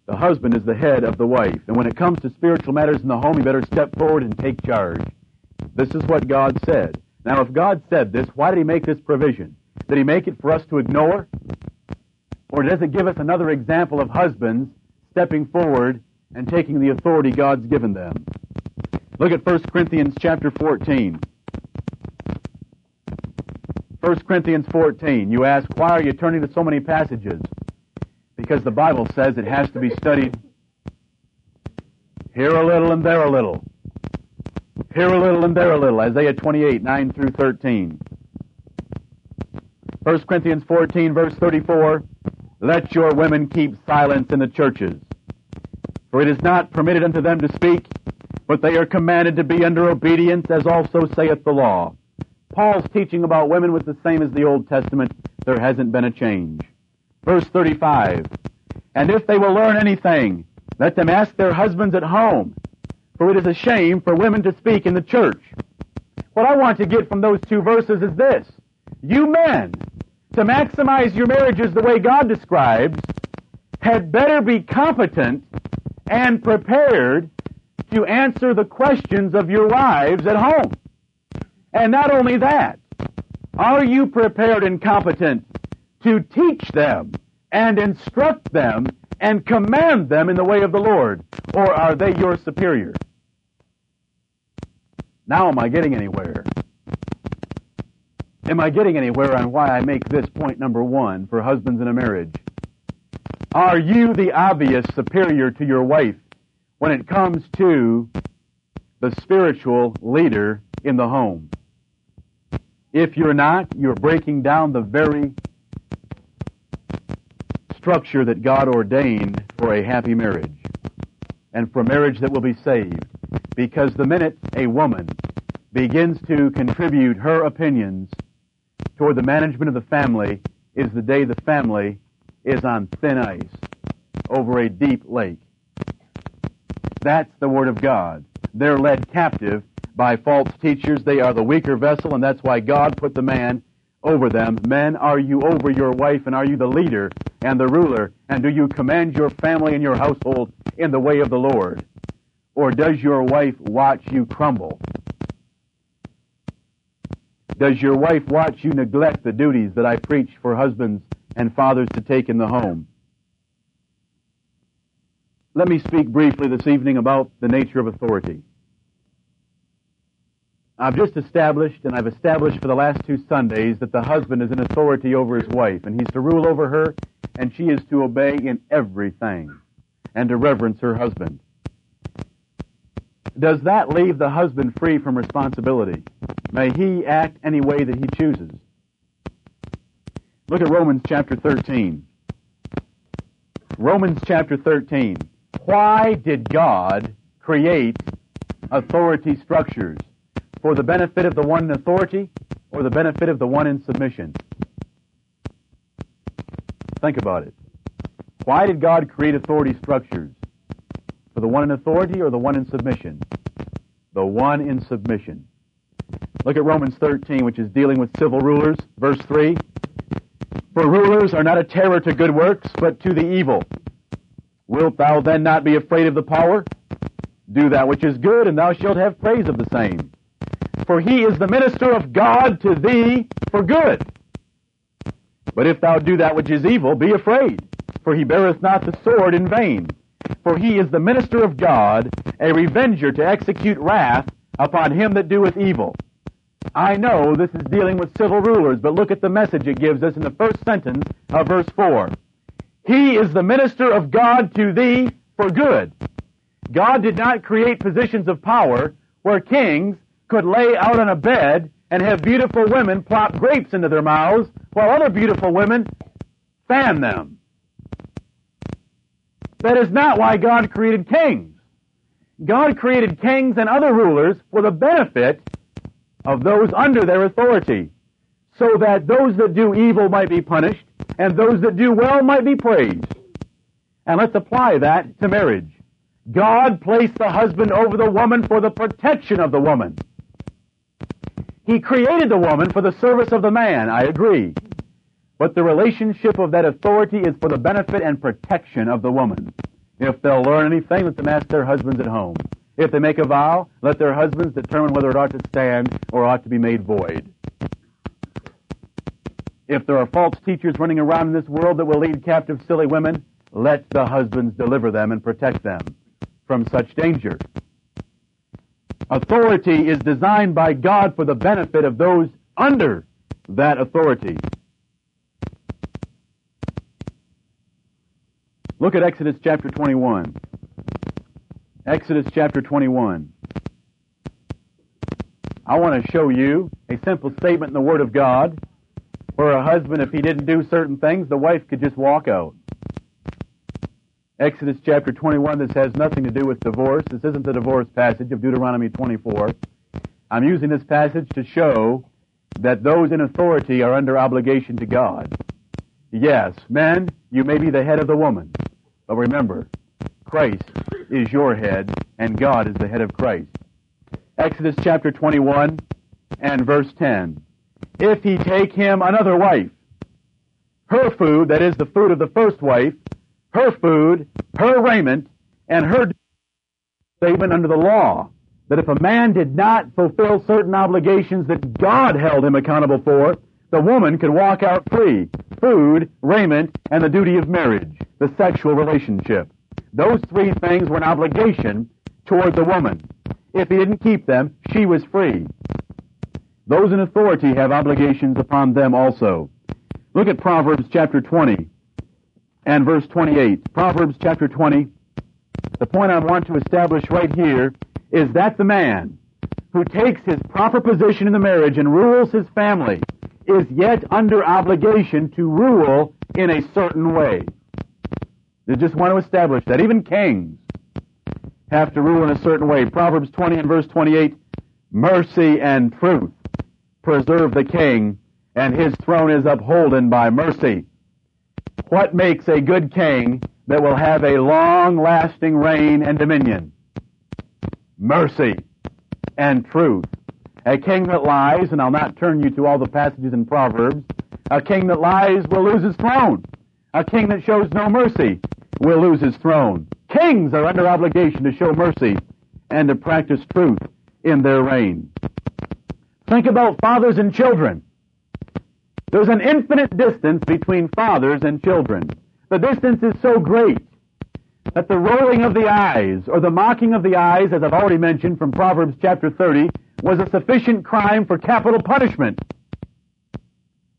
The husband is the head of the wife, and when it comes to spiritual matters in the home, you better step forward and take charge. This is what God said. Now, if God said this, why did He make this provision? Did He make it for us to ignore? Or does it give us another example of husbands stepping forward and taking the authority God's given them? Look at 1 Corinthians chapter 14. 1 Corinthians 14. You ask, why are you turning to so many passages? Because the Bible says it has to be studied here a little and there a little. Here a little and there a little. Isaiah 28, 9 through 13. 1 Corinthians 14, verse 34. Let your women keep silence in the churches. For it is not permitted unto them to speak, but they are commanded to be under obedience, as also saith the law. Paul's teaching about women was the same as the Old Testament. There hasn't been a change. Verse 35. And if they will learn anything, let them ask their husbands at home, for it is a shame for women to speak in the church. What I want to get from those two verses is this. You men, to maximize your marriages the way God describes, had better be competent and prepared to answer the questions of your wives at home. And not only that, are you prepared and competent to teach them and instruct them and command them in the way of the Lord? Or are they your superior? Now am I getting anywhere? Am I getting anywhere on why I make this point number one for husbands in a marriage? Are you the obvious superior to your wife when it comes to the spiritual leader in the home? If you're not, you're breaking down the very structure that God ordained for a happy marriage and for marriage that will be saved. Because the minute a woman begins to contribute her opinions toward the management of the family is the day the family is on thin ice over a deep lake. That's the Word of God. They're led captive by false teachers. They are the weaker vessel, and that's why God put the man over them. Men, are you over your wife, and are you the leader and the ruler? And do you command your family and your household in the way of the Lord? Or does your wife watch you crumble? Does your wife watch you neglect the duties that I preach for husbands and fathers to take in the home? Let me speak briefly this evening about the nature of authority. I've just established, and I've established for the last two Sundays, that the husband is an authority over his wife, and he's to rule over her, and she is to obey in everything, and to reverence her husband. Does that leave the husband free from responsibility? May he act any way that he chooses. Look at Romans chapter 13. Romans chapter 13. Why did God create authority structures? For the benefit of the one in authority or the benefit of the one in submission? Think about it. Why did God create authority structures? For the one in authority or the one in submission? The one in submission. Look at Romans 13, which is dealing with civil rulers, verse 3. For rulers are not a terror to good works, but to the evil. Wilt thou then not be afraid of the power? Do that which is good, and thou shalt have praise of the same. For he is the minister of God to thee for good. But if thou do that which is evil, be afraid, for he beareth not the sword in vain. For he is the minister of God, a revenger to execute wrath upon him that doeth evil. I know this is dealing with civil rulers, but look at the message it gives us in the first sentence of verse 4. He is the minister of God to thee for good. God did not create positions of power where kings could lay out on a bed and have beautiful women plop grapes into their mouths while other beautiful women fan them. That is not why God created kings. God created kings and other rulers for the benefit of those under their authority, so that those that do evil might be punished and those that do well might be praised. And let's apply that to marriage. God placed the husband over the woman for the protection of the woman. He created the woman for the service of the man, I agree. But the relationship of that authority is for the benefit and protection of the woman. If they'll learn anything, let them ask their husbands at home. If they make a vow, let their husbands determine whether it ought to stand or ought to be made void. If there are false teachers running around in this world that will lead captive silly women, let the husbands deliver them and protect them from such danger. Authority is designed by God for the benefit of those under that authority. Look at Exodus chapter 21. Exodus chapter 21. I want to show you a simple statement in the Word of God where a husband, if he didn't do certain things, the wife could just walk out. Exodus chapter 21, this has nothing to do with divorce. This isn't the divorce passage of Deuteronomy 24. I'm using this passage to show that those in authority are under obligation to God. Yes, men, you may be the head of the woman. But remember, Christ is your head, and God is the head of Christ. Exodus chapter 21 and verse 10. If he take him another wife, her food, that is the food of the first wife, her food, her raiment, and her statement under the law, that if a man did not fulfill certain obligations that God held him accountable for, the woman could walk out free. Food, raiment, and the duty of marriage, the sexual relationship. Those three things were an obligation toward the woman. If he didn't keep them, she was free. Those in authority have obligations upon them also. Look at Proverbs chapter 20 and verse 28. Proverbs chapter 20. The point I want to establish right here is that the man who takes his proper position in the marriage and rules his family is yet under obligation to rule in a certain way. They just want to establish that. Even kings have to rule in a certain way. Proverbs 20 and verse 28, mercy and truth preserve the king, and his throne is upholden by mercy. What makes a good king that will have a long lasting reign and dominion? Mercy and truth. A king that lies, and I'll not turn you to all the passages in Proverbs, a king that lies will lose his throne. A king that shows no mercy will lose his throne. Kings are under obligation to show mercy and to practice truth in their reign. Think about fathers and children. There's an infinite distance between fathers and children. The distance is so great that the rolling of the eyes or the mocking of the eyes, as I've already mentioned from Proverbs chapter 30, was a sufficient crime for capital punishment.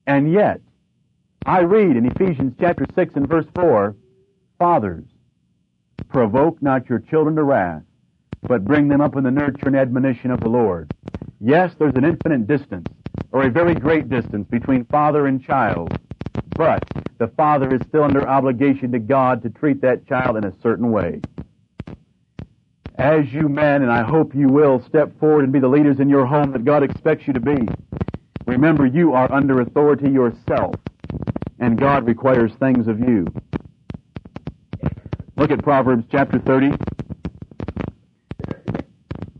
And yet, I read in Ephesians chapter 6 and verse 4, Fathers, provoke not your children to wrath, but bring them up in the nurture and admonition of the Lord. Yes, there's an infinite distance, or a very great distance between father and child, but the father is still under obligation to God to treat that child in a certain way. As you men, and I hope you will, step forward and be the leaders in your home that God expects you to be, remember you are under authority yourself, and God requires things of you. Look at Proverbs chapter 30.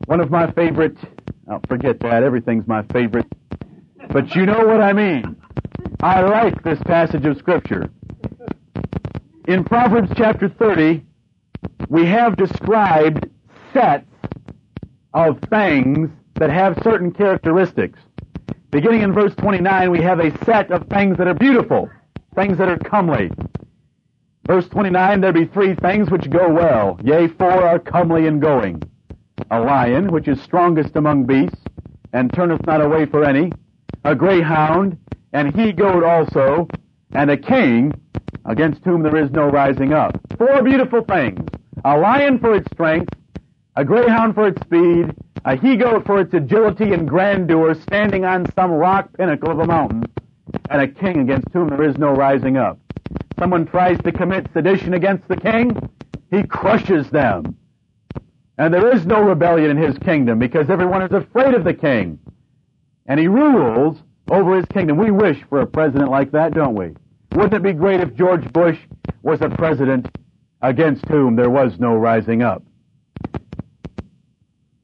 One of my favorite, oh, forget that, everything's my favorite. But you know what I mean. I like this passage of Scripture. In Proverbs chapter 30, we have described sets of things that have certain characteristics. Beginning in verse 29, we have a set of things that are beautiful, things that are comely. Verse 29, there be three things which go well, yea, four are comely in going. A lion, which is strongest among beasts, and turneth not away for any, a greyhound, and he goat also, and a king, against whom there is no rising up. Four beautiful things. A lion for its strength, a greyhound for its speed, a he-goat for its agility and grandeur standing on some rock pinnacle of a mountain, and a king against whom there is no rising up someone tries to commit sedition against the king, he crushes them. And there is no rebellion in his kingdom because everyone is afraid of the king. And he rules over his kingdom. We wish for a president like that, don't we? Wouldn't it be great if George Bush was a president against whom there was no rising up?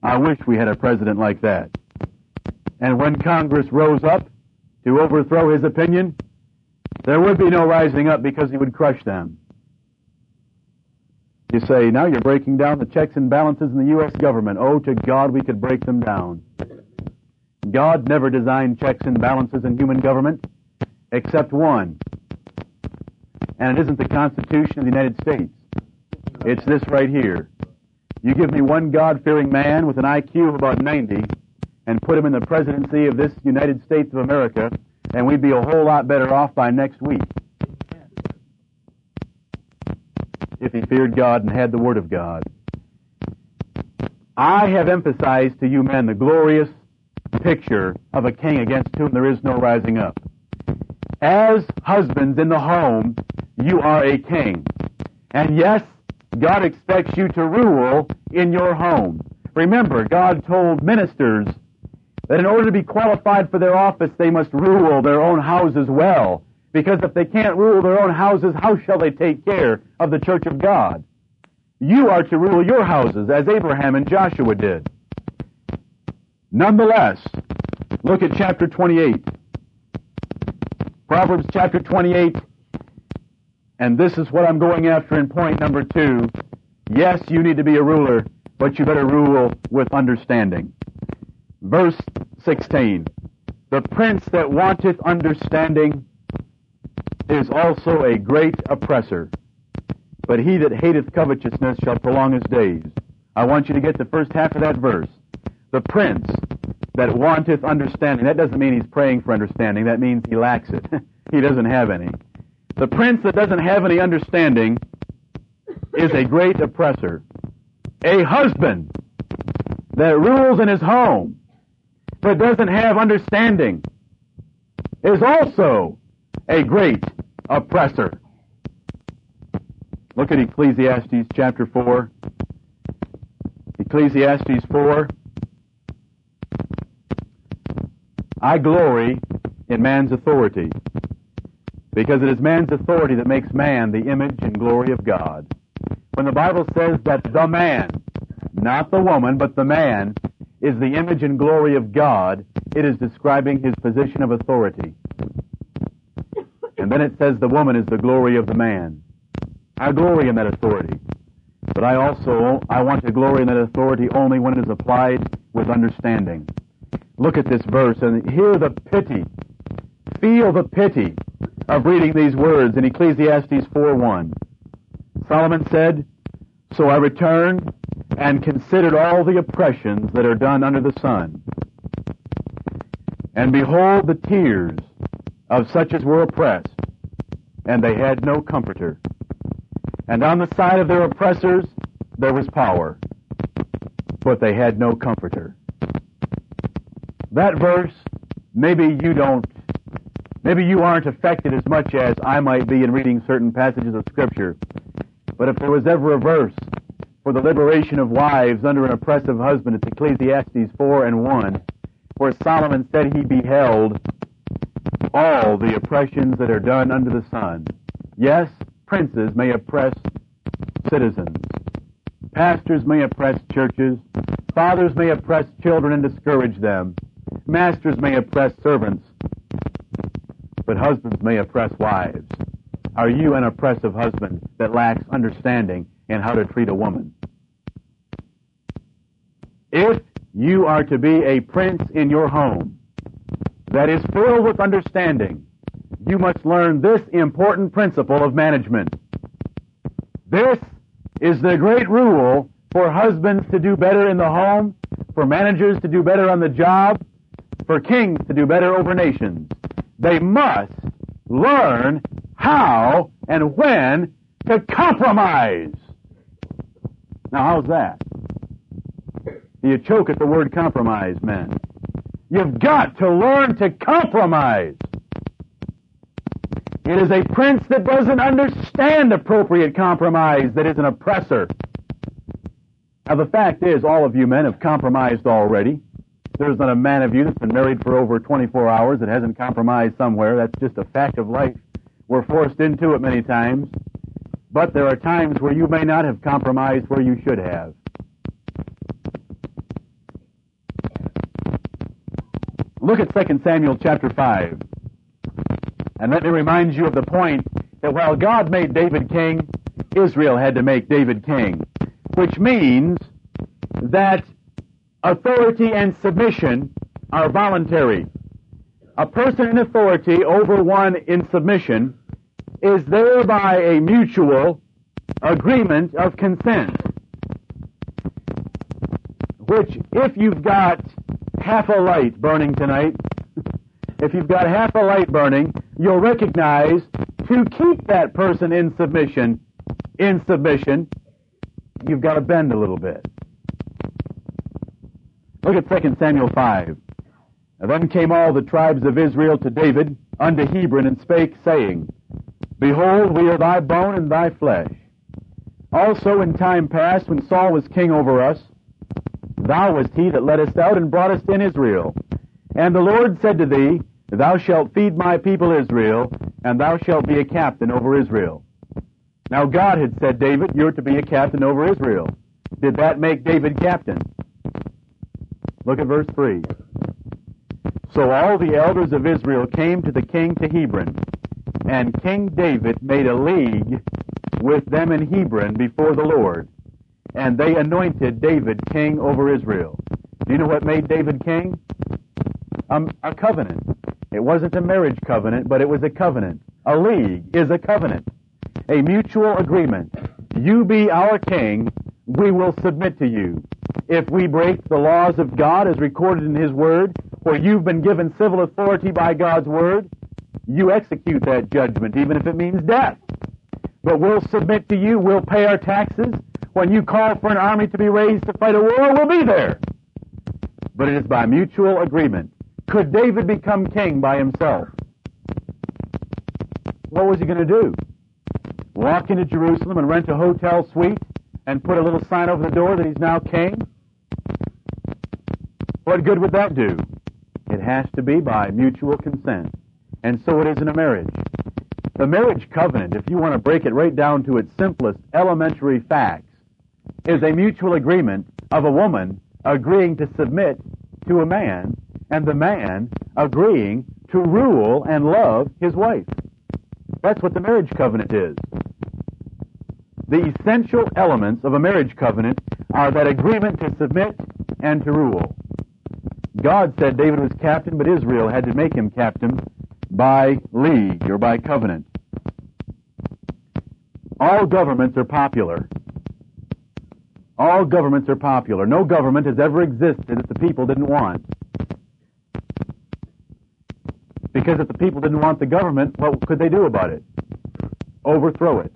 I wish we had a president like that. And when Congress rose up to overthrow his opinion, there would be no rising up because he would crush them. You say, now you're breaking down the checks and balances in the U.S. government. Oh, to God we could break them down. God never designed checks and balances in human government except one. And it isn't the Constitution of the United States. It's this right here. You give me one God-fearing man with an IQ of about 90 and put him in the presidency of this United States of America, and we'd be a whole lot better off by next week. If he feared God and had the Word of God. I have emphasized to you men the glorious picture of a king against whom there is no rising up. As husbands in the home, you are a king. And yes, God expects you to rule in your home. Remember, God told ministers that in order to be qualified for their office, they must rule their own houses well. Because if they can't rule their own houses, how shall they take care of the church of God? You are to rule your houses as Abraham and Joshua did. Nonetheless, look at chapter 28. Proverbs chapter 28, and this is what I'm going after in point number two. Yes, you need to be a ruler, but you better rule with understanding. Verse 16. The prince that wanteth understanding is also a great oppressor. But he that hateth covetousness shall prolong his days. I want you to get the first half of that verse. The prince that wanteth understanding. That doesn't mean he's praying for understanding. That means he lacks it. (laughs) he doesn't have any. The prince that doesn't have any understanding is a great oppressor. A husband that rules in his home but doesn't have understanding is also a great oppressor. Look at Ecclesiastes chapter 4. Ecclesiastes 4. I glory in man's authority because it is man's authority that makes man the image and glory of God. When the Bible says that the man, not the woman, but the man, is the image and glory of God, it is describing his position of authority. And then it says the woman is the glory of the man. I glory in that authority. But I also, I want to glory in that authority only when it is applied with understanding. Look at this verse and hear the pity, feel the pity of reading these words in Ecclesiastes 4.1. Solomon said, So I returned and considered all the oppressions that are done under the sun. And behold the tears of such as were oppressed, and they had no comforter. And on the side of their oppressors there was power, but they had no comforter. That verse, maybe you don't, maybe you aren't affected as much as I might be in reading certain passages of Scripture. But if there was ever a verse for the liberation of wives under an oppressive husband, it's Ecclesiastes 4 and 1, where Solomon said he beheld all the oppressions that are done under the sun. Yes, princes may oppress citizens. Pastors may oppress churches. Fathers may oppress children and discourage them. Masters may oppress servants. But husbands may oppress wives. Are you an oppressive husband that lacks understanding in how to treat a woman? If you are to be a prince in your home that is filled with understanding, you must learn this important principle of management. This is the great rule for husbands to do better in the home, for managers to do better on the job, for kings to do better over nations. They must learn how and when to compromise. Now, how's that? You choke at the word compromise, men. You've got to learn to compromise. It is a prince that doesn't understand appropriate compromise that is an oppressor. Now the fact is, all of you men have compromised already. There's not a man of you that's been married for over 24 hours that hasn't compromised somewhere. That's just a fact of life. We're forced into it many times. But there are times where you may not have compromised where you should have. Look at 2 Samuel chapter 5. And let me remind you of the point that while God made David king, Israel had to make David king. Which means that authority and submission are voluntary. A person in authority over one in submission is thereby a mutual agreement of consent. Which, if you've got half a light burning tonight, (laughs) if you've got half a light burning, you'll recognize to keep that person in submission, in submission, you've got to bend a little bit. Look at 2 Samuel 5. Then came all the tribes of Israel to David unto Hebron and spake, saying, Behold, we are thy bone and thy flesh. Also in time past, when Saul was king over us, Thou wast he that led us out and brought us in Israel. And the Lord said to thee, Thou shalt feed my people Israel, and thou shalt be a captain over Israel. Now God had said, David, you're to be a captain over Israel. Did that make David captain? Look at verse 3. So all the elders of Israel came to the king to Hebron, and King David made a league with them in Hebron before the Lord, and they anointed David king over Israel. Do you know what made David king? Um, a covenant. It wasn't a marriage covenant, but it was a covenant. A league is a covenant. A mutual agreement. You be our king, we will submit to you. If we break the laws of God as recorded in His Word, where you've been given civil authority by God's Word, you execute that judgment, even if it means death. But we'll submit to you, we'll pay our taxes. When you call for an army to be raised to fight a war, we'll be there. But it is by mutual agreement. Could David become king by himself? What was he going to do? Walk into Jerusalem and rent a hotel suite and put a little sign over the door that he's now king? What good would that do? It has to be by mutual consent. And so it is in a marriage. The marriage covenant, if you want to break it right down to its simplest elementary facts, is a mutual agreement of a woman agreeing to submit to a man and the man agreeing to rule and love his wife. That's what the marriage covenant is. The essential elements of a marriage covenant are that agreement to submit and to rule. God said David was captain, but Israel had to make him captain by league or by covenant. All governments are popular. All governments are popular. No government has ever existed that the people didn't want. Because if the people didn't want the government, what could they do about it? Overthrow it.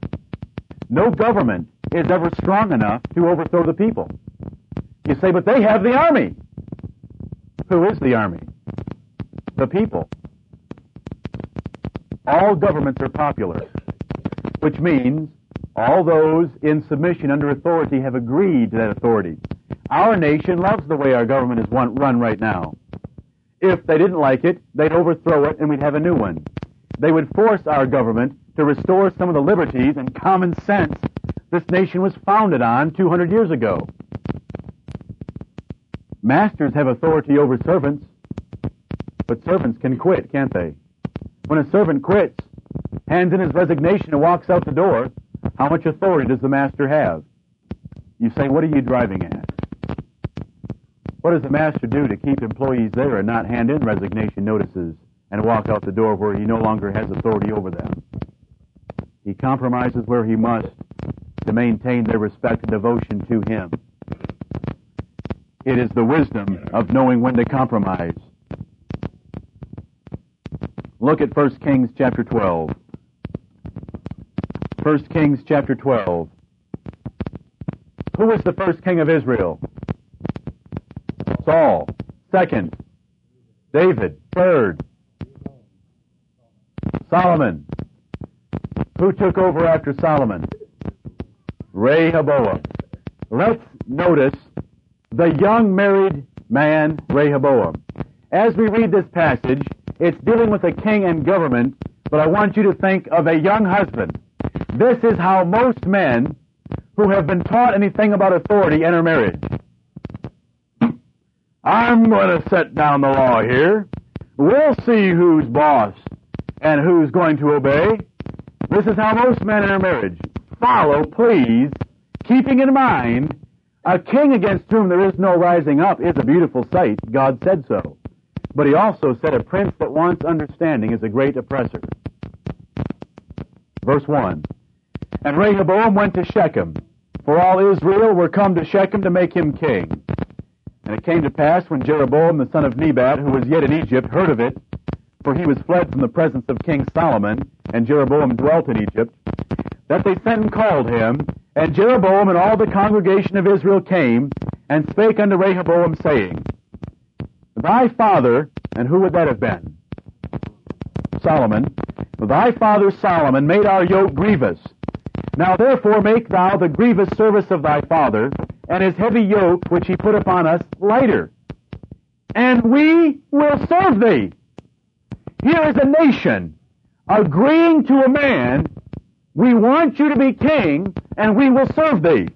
No government is ever strong enough to overthrow the people. You say, but they have the army. Who is the army? The people. All governments are popular, which means all those in submission under authority have agreed to that authority. Our nation loves the way our government is run right now. If they didn't like it, they'd overthrow it and we'd have a new one. They would force our government to restore some of the liberties and common sense this nation was founded on 200 years ago. Masters have authority over servants, but servants can quit, can't they? When a servant quits, hands in his resignation and walks out the door, how much authority does the master have? You say, what are you driving at? What does the master do to keep employees there and not hand in resignation notices and walk out the door where he no longer has authority over them? He compromises where he must to maintain their respect and devotion to him. It is the wisdom of knowing when to compromise. Look at 1 Kings chapter 12. 1 Kings chapter 12. Who was the first king of Israel? Saul. Second, David. Third, Solomon. Who took over after Solomon? Rehoboam. Let's notice the young married man, Rehoboam. As we read this passage, it's dealing with a king and government, but I want you to think of a young husband. This is how most men who have been taught anything about authority enter marriage. I'm going to set down the law here. We'll see who's boss and who's going to obey. This is how most men enter marriage. Follow, please, keeping in mind a king against whom there is no rising up is a beautiful sight. God said so. But he also said a prince that wants understanding is a great oppressor. Verse 1. And Rehoboam went to Shechem, for all Israel were come to Shechem to make him king. And it came to pass when Jeroboam the son of Nebat, who was yet in Egypt, heard of it, for he was fled from the presence of King Solomon, and Jeroboam dwelt in Egypt, that they sent and called him, and Jeroboam and all the congregation of Israel came, and spake unto Rehoboam, saying, Thy father, and who would that have been? Solomon. Thy father Solomon made our yoke grievous. Now therefore make thou the grievous service of thy father, and his heavy yoke which he put upon us lighter. And we will serve thee. Here is a nation agreeing to a man, we want you to be king and we will serve thee.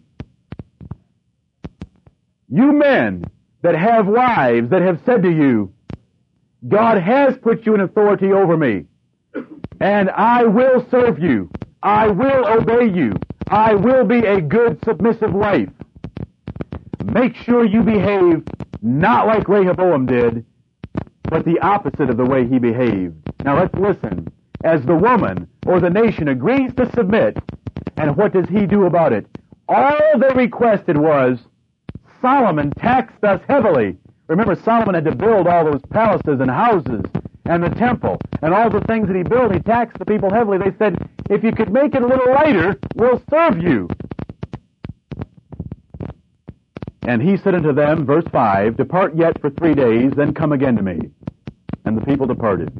You men that have wives that have said to you, God has put you in authority over me, and I will serve you. I will obey you. I will be a good submissive wife. Make sure you behave not like Rehoboam did, but the opposite of the way he behaved. Now let's listen. As the woman or the nation agrees to submit, and what does he do about it? All they requested was, Solomon taxed us heavily. Remember, Solomon had to build all those palaces and houses and the temple and all the things that he built. He taxed the people heavily. They said, if you could make it a little lighter, we'll serve you. And he said unto them, verse 5, Depart yet for three days, then come again to me. And the people departed.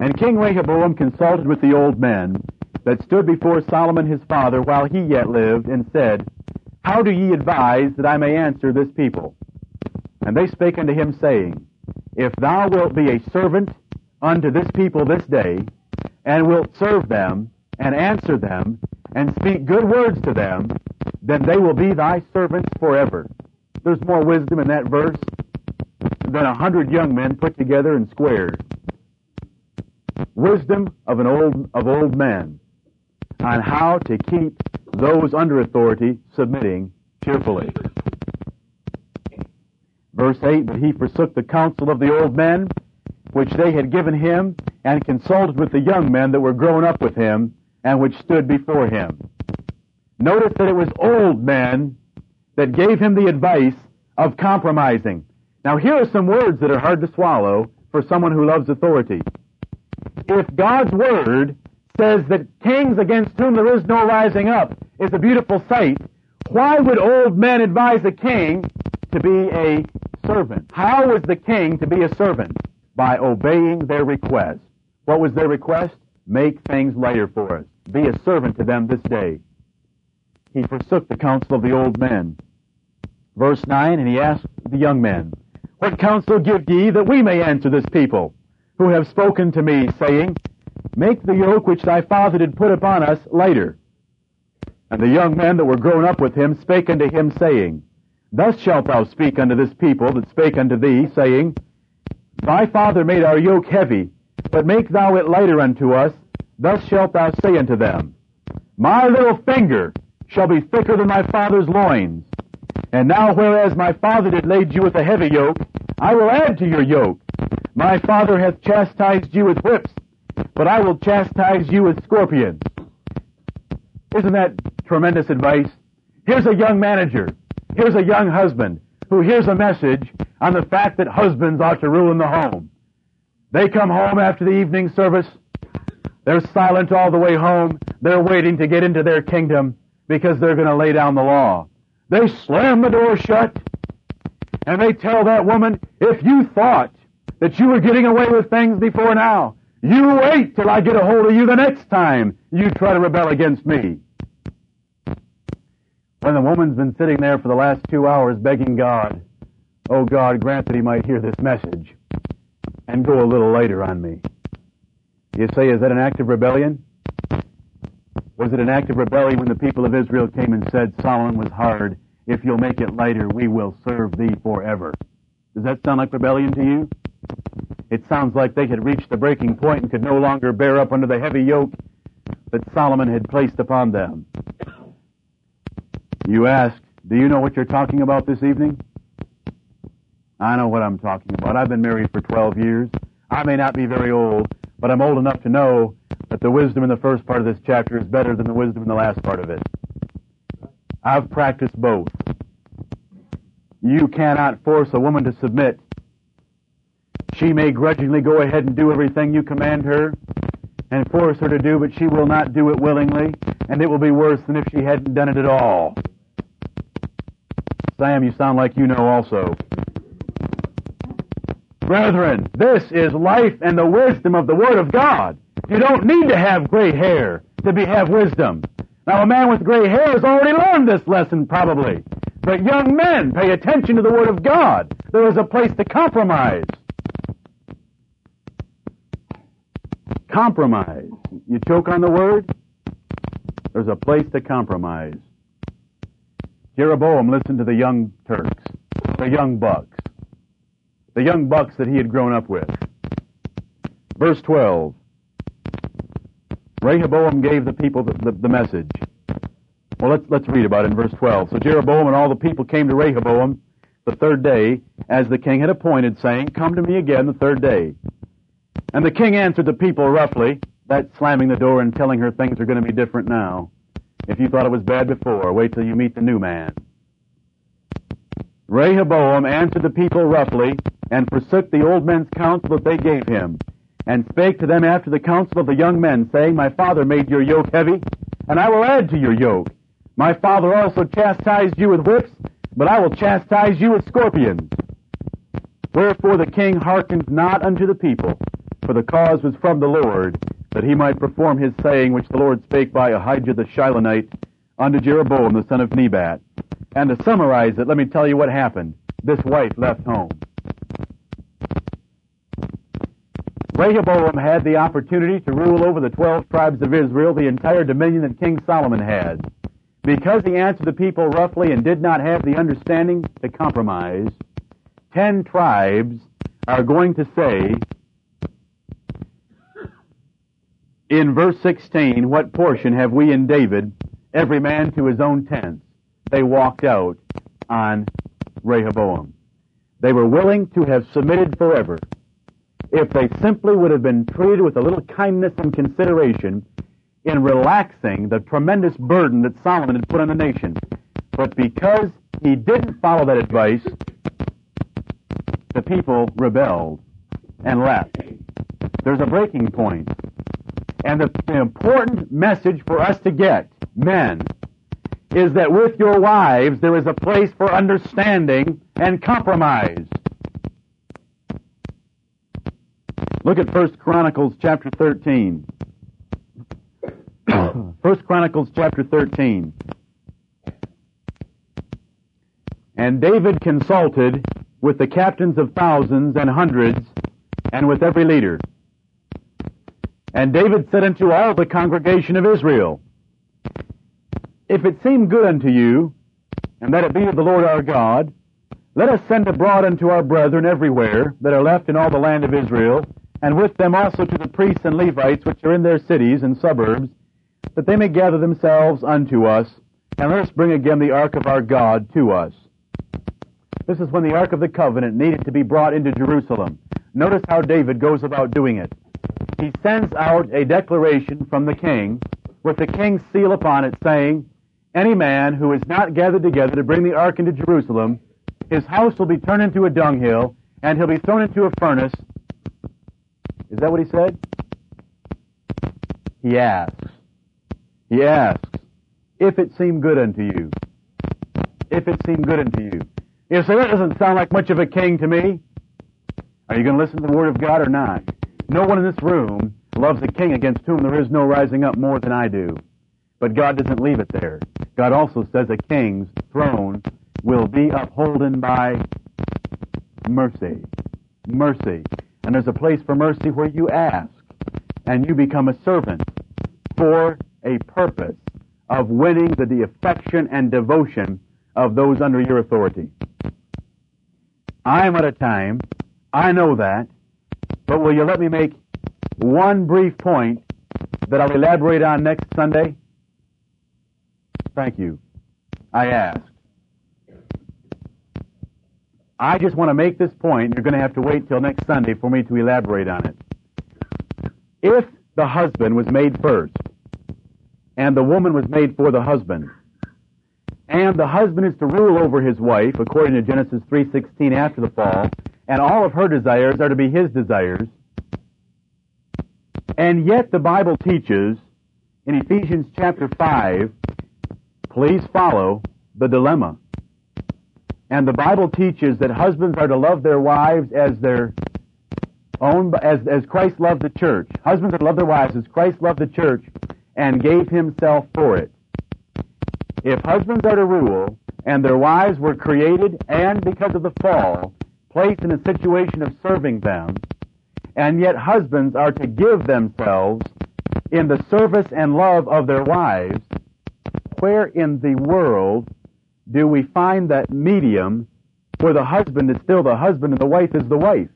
And King Rehoboam consulted with the old men that stood before Solomon his father while he yet lived, and said, How do ye advise that I may answer this people? And they spake unto him, saying, If thou wilt be a servant unto this people this day, and wilt serve them, and answer them, and speak good words to them, then they will be thy servants forever. There's more wisdom in that verse than a hundred young men put together and squared. Wisdom of an old of old men on how to keep those under authority submitting cheerfully. Verse 8, but he forsook the counsel of the old men, which they had given him, and consulted with the young men that were grown up with him, and which stood before him. Notice that it was old men that gave him the advice of compromising. Now here are some words that are hard to swallow for someone who loves authority. If God's word says that kings against whom there is no rising up is a beautiful sight, why would old men advise a king to be a servant? How was the king to be a servant? By obeying their request. What was their request? Make things lighter for us. Be a servant to them this day. He forsook the counsel of the old men. Verse 9, and he asked the young men, What counsel give ye that we may answer this people, who have spoken to me, saying, Make the yoke which thy father did put upon us lighter. And the young men that were grown up with him spake unto him, saying, Thus shalt thou speak unto this people that spake unto thee, saying, Thy father made our yoke heavy, but make thou it lighter unto us. Thus shalt thou say unto them, My little finger shall be thicker than my father's loins. And now whereas my father did laid you with a heavy yoke, I will add to your yoke. My father hath chastised you with whips, but I will chastise you with scorpions. Isn't that tremendous advice? Here's a young manager. Here's a young husband who hears a message on the fact that husbands ought to rule in the home. They come home after the evening service. They're silent all the way home. They're waiting to get into their kingdom because they're going to lay down the law. They slam the door shut and they tell that woman, if you thought that you were getting away with things before now, you wait till I get a hold of you the next time you try to rebel against me. When the woman's been sitting there for the last two hours begging God, oh God, grant that he might hear this message and go a little later on me. You say, is that an act of rebellion? Was it an act of rebellion when the people of Israel came and said, Solomon was hard. If you'll make it lighter, we will serve thee forever. Does that sound like rebellion to you? It sounds like they had reached the breaking point and could no longer bear up under the heavy yoke that Solomon had placed upon them. You ask, do you know what you're talking about this evening? I know what I'm talking about. I've been married for 12 years. I may not be very old, but I'm old enough to know that the wisdom in the first part of this chapter is better than the wisdom in the last part of it. I've practiced both. You cannot force a woman to submit. She may grudgingly go ahead and do everything you command her and force her to do, but she will not do it willingly, and it will be worse than if she hadn't done it at all. Sam, you sound like you know also. Brethren, this is life and the wisdom of the Word of God. You don't need to have gray hair to be, have wisdom. Now, a man with gray hair has already learned this lesson, probably. But young men, pay attention to the Word of God. There is a place to compromise. Compromise. You choke on the word? There's a place to compromise. Jeroboam listened to the young Turks, the young bucks, the young bucks that he had grown up with. Verse 12. Rehoboam gave the people the, the, the message. Well, let's, let's read about it in verse 12. So Jeroboam and all the people came to Rehoboam the third day, as the king had appointed, saying, Come to me again the third day. And the king answered the people roughly, that slamming the door and telling her things are going to be different now. If you thought it was bad before, wait till you meet the new man. Rehoboam answered the people roughly, and forsook the old men's counsel that they gave him, and spake to them after the counsel of the young men, saying, My father made your yoke heavy, and I will add to your yoke. My father also chastised you with whips, but I will chastise you with scorpions. Wherefore the king hearkened not unto the people, for the cause was from the Lord, that he might perform his saying which the Lord spake by Ahijah the Shilonite unto Jeroboam the son of Nebat. And to summarize it, let me tell you what happened. This wife left home. Rehoboam had the opportunity to rule over the twelve tribes of Israel, the entire dominion that King Solomon had. Because he answered the people roughly and did not have the understanding to compromise, ten tribes are going to say, in verse 16, what portion have we in David? Every man to his own tents. They walked out on Rehoboam. They were willing to have submitted forever if they simply would have been treated with a little kindness and consideration in relaxing the tremendous burden that Solomon had put on the nation. But because he didn't follow that advice, the people rebelled and left. There's a breaking point. And the, the important message for us to get, men, is that with your wives there is a place for understanding and compromise. Look at 1 Chronicles chapter 13. (coughs) 1 Chronicles chapter 13. And David consulted with the captains of thousands and hundreds and with every leader. And David said unto all the congregation of Israel, If it seem good unto you, and that it be of the Lord our God, let us send abroad unto our brethren everywhere that are left in all the land of Israel, and with them also to the priests and Levites which are in their cities and suburbs, that they may gather themselves unto us, and let us bring again the ark of our God to us. This is when the ark of the covenant needed to be brought into Jerusalem. Notice how David goes about doing it. He sends out a declaration from the king with the king's seal upon it saying, any man who is not gathered together to bring the ark into Jerusalem, his house will be turned into a dunghill, and he'll be thrown into a furnace, is that what he said? He asks. He asks, if it seem good unto you. If it seem good unto you. You say, that doesn't sound like much of a king to me. Are you going to listen to the word of God or not? No one in this room loves a king against whom there is no rising up more than I do. But God doesn't leave it there. God also says a king's throne will be upholden by mercy. Mercy. And there's a place for mercy where you ask and you become a servant for a purpose of winning the, the affection and devotion of those under your authority. I'm at a time, I know that, but will you let me make one brief point that I'll elaborate on next Sunday? Thank you. I asked. I just want to make this point. You're going to have to wait till next Sunday for me to elaborate on it. If the husband was made first, and the woman was made for the husband, and the husband is to rule over his wife, according to Genesis 3.16 after the fall, and all of her desires are to be his desires, and yet the Bible teaches in Ephesians chapter 5, please follow the dilemma. And the Bible teaches that husbands are to love their wives as their own, as, as Christ loved the church. Husbands are to love their wives as Christ loved the church and gave himself for it. If husbands are to rule, and their wives were created and because of the fall, placed in a situation of serving them, and yet husbands are to give themselves in the service and love of their wives, where in the world do we find that medium where the husband is still the husband and the wife is the wife?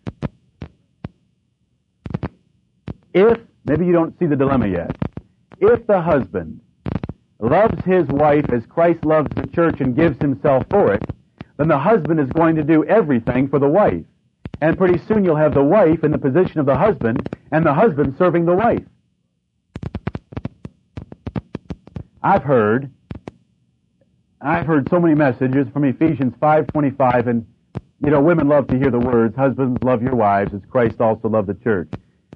If, maybe you don't see the dilemma yet, if the husband loves his wife as Christ loves the church and gives himself for it, then the husband is going to do everything for the wife. And pretty soon you'll have the wife in the position of the husband and the husband serving the wife. I've heard I've heard so many messages from Ephesians 5:25 and you know women love to hear the words husbands love your wives as Christ also loved the church.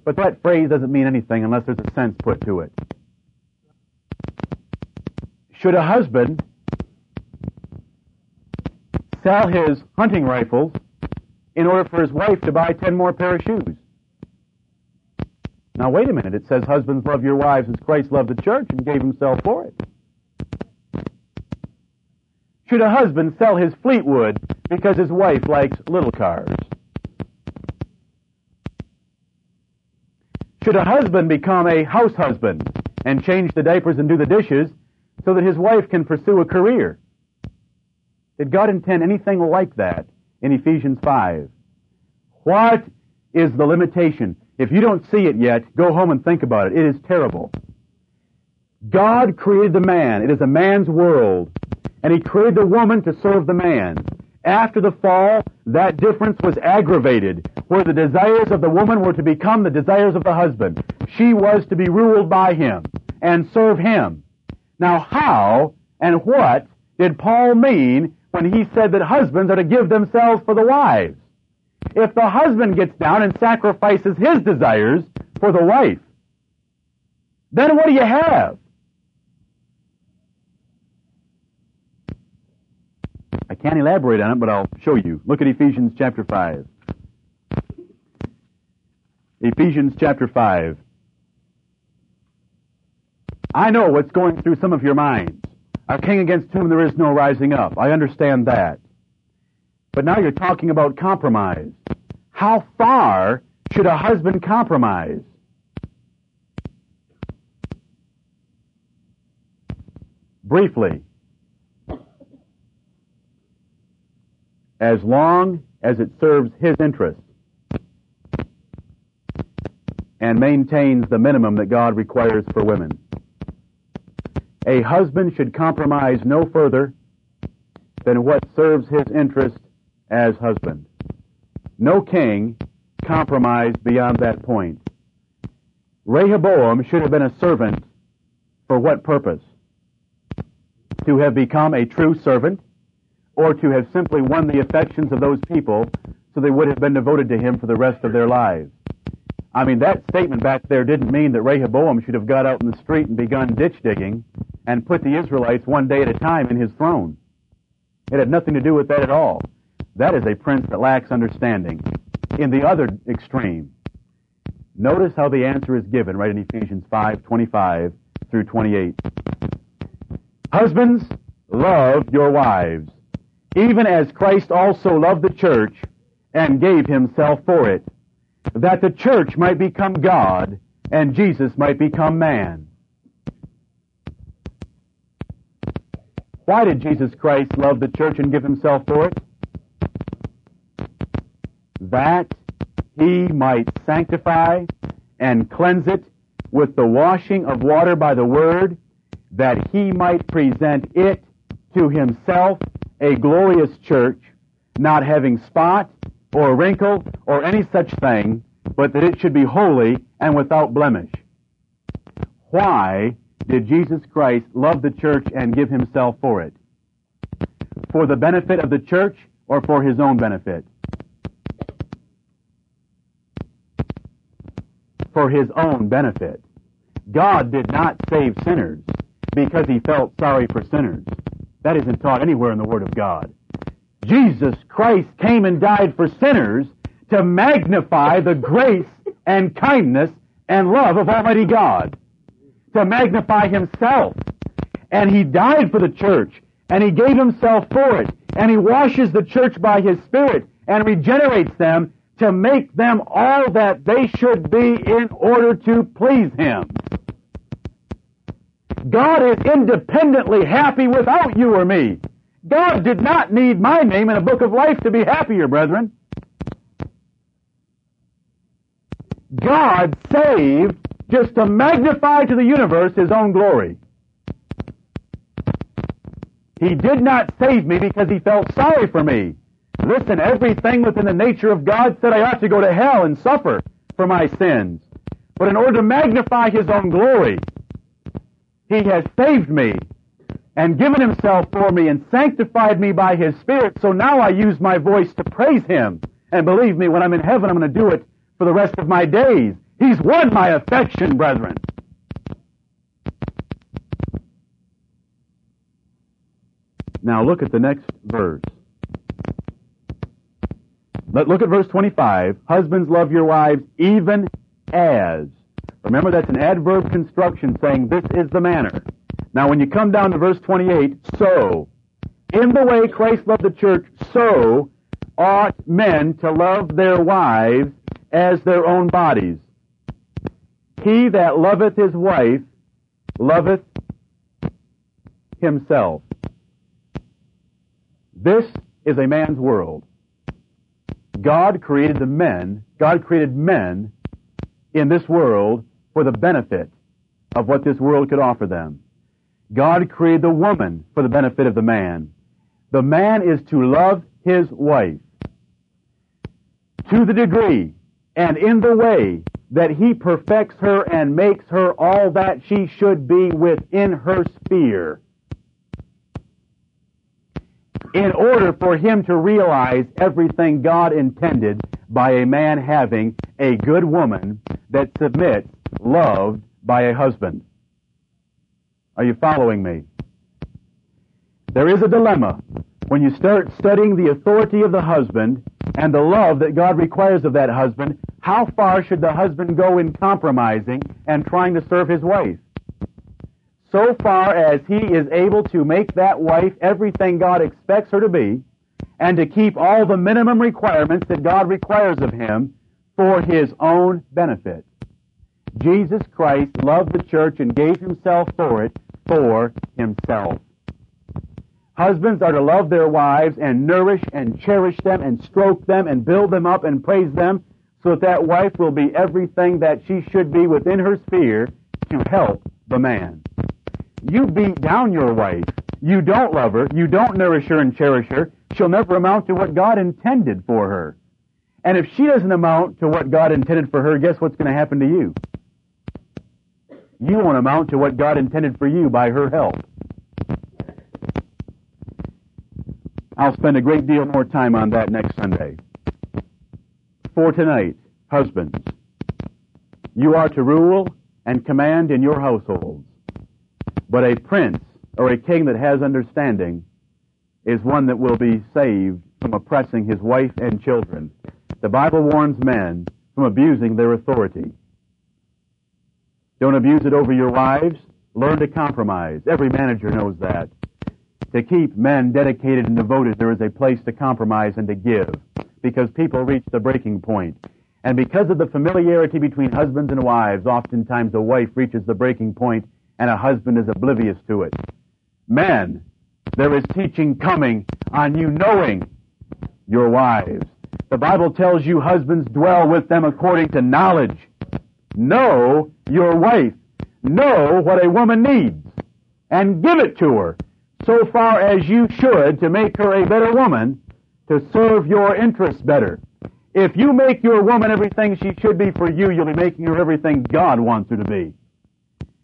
But that phrase doesn't mean anything unless there's a sense put to it. Should a husband sell his hunting rifles in order for his wife to buy 10 more pair of shoes? Now wait a minute. It says husbands love your wives as Christ loved the church and gave himself for it. Should a husband sell his Fleetwood because his wife likes little cars? Should a husband become a house husband and change the diapers and do the dishes so that his wife can pursue a career? Did God intend anything like that in Ephesians 5? What is the limitation? If you don't see it yet, go home and think about it. It is terrible. God created the man. It is a man's world. And he created the woman to serve the man. After the fall, that difference was aggravated, where the desires of the woman were to become the desires of the husband. She was to be ruled by him and serve him. Now how and what did Paul mean when he said that husbands are to give themselves for the wives? If the husband gets down and sacrifices his desires for the wife, then what do you have? I can't elaborate on it, but I'll show you. Look at Ephesians chapter 5. Ephesians chapter 5. I know what's going through some of your minds. A king against whom there is no rising up. I understand that. But now you're talking about compromise. How far should a husband compromise? Briefly, as long as it serves his interest and maintains the minimum that God requires for women. A husband should compromise no further than what serves his interest as husband. No king compromised beyond that point. Rehoboam should have been a servant for what purpose? To have become a true servant or to have simply won the affections of those people so they would have been devoted to him for the rest of their lives. I mean, that statement back there didn't mean that Rehoboam should have got out in the street and begun ditch digging and put the Israelites one day at a time in his throne. It had nothing to do with that at all. That is a prince that lacks understanding. In the other extreme, notice how the answer is given right in Ephesians 5, 25 through 28. Husbands, love your wives even as Christ also loved the church and gave himself for it, that the church might become God and Jesus might become man. Why did Jesus Christ love the church and give himself for it? That he might sanctify and cleanse it with the washing of water by the word, that he might present it to himself a glorious church, not having spot or wrinkle or any such thing, but that it should be holy and without blemish. Why did Jesus Christ love the church and give himself for it? For the benefit of the church or for his own benefit? For his own benefit. God did not save sinners because he felt sorry for sinners. That isn't taught anywhere in the Word of God. Jesus Christ came and died for sinners to magnify the grace and kindness and love of Almighty God. To magnify Himself. And He died for the church. And He gave Himself for it. And He washes the church by His Spirit and regenerates them to make them all that they should be in order to please Him. God is independently happy without you or me. God did not need my name in a book of life to be happier, brethren. God saved just to magnify to the universe His own glory. He did not save me because He felt sorry for me. Listen, everything within the nature of God said I ought to go to hell and suffer for my sins. But in order to magnify His own glory, He has saved me and given Himself for me and sanctified me by His Spirit. So now I use my voice to praise Him. And believe me, when I'm in heaven, I'm going to do it for the rest of my days. He's won my affection, brethren. Now look at the next verse. Let look at verse 25. Husbands love your wives even as. Remember that's an adverb construction saying this is the manner. Now when you come down to verse 28, so, in the way Christ loved the church, so ought men to love their wives as their own bodies. He that loveth his wife loveth himself. This is a man's world. God created the men, God created men in this world for the benefit of what this world could offer them. God created the woman for the benefit of the man. The man is to love his wife to the degree and in the way that he perfects her and makes her all that she should be within her sphere in order for him to realize everything God intended by a man having a good woman that submits, loved by a husband. Are you following me? There is a dilemma when you start studying the authority of the husband and the love that God requires of that husband. How far should the husband go in compromising and trying to serve his wife? so far as he is able to make that wife everything God expects her to be, and to keep all the minimum requirements that God requires of him for his own benefit. Jesus Christ loved the church and gave himself for it for himself. Husbands are to love their wives and nourish and cherish them and stroke them and build them up and praise them so that that wife will be everything that she should be within her sphere to help the man. You beat down your wife. You don't love her. You don't nourish her and cherish her. She'll never amount to what God intended for her. And if she doesn't amount to what God intended for her, guess what's going to happen to you? You won't amount to what God intended for you by her help. I'll spend a great deal more time on that next Sunday. For tonight, husbands, you are to rule and command in your households. But a prince or a king that has understanding is one that will be saved from oppressing his wife and children. The Bible warns men from abusing their authority. Don't abuse it over your wives. Learn to compromise. Every manager knows that. To keep men dedicated and devoted, there is a place to compromise and to give because people reach the breaking point. And because of the familiarity between husbands and wives, oftentimes a wife reaches the breaking point and a husband is oblivious to it. Men, there is teaching coming on you knowing your wives. The Bible tells you husbands dwell with them according to knowledge. Know your wife. Know what a woman needs and give it to her so far as you should to make her a better woman to serve your interests better. If you make your woman everything she should be for you, you'll be making her everything God wants her to be.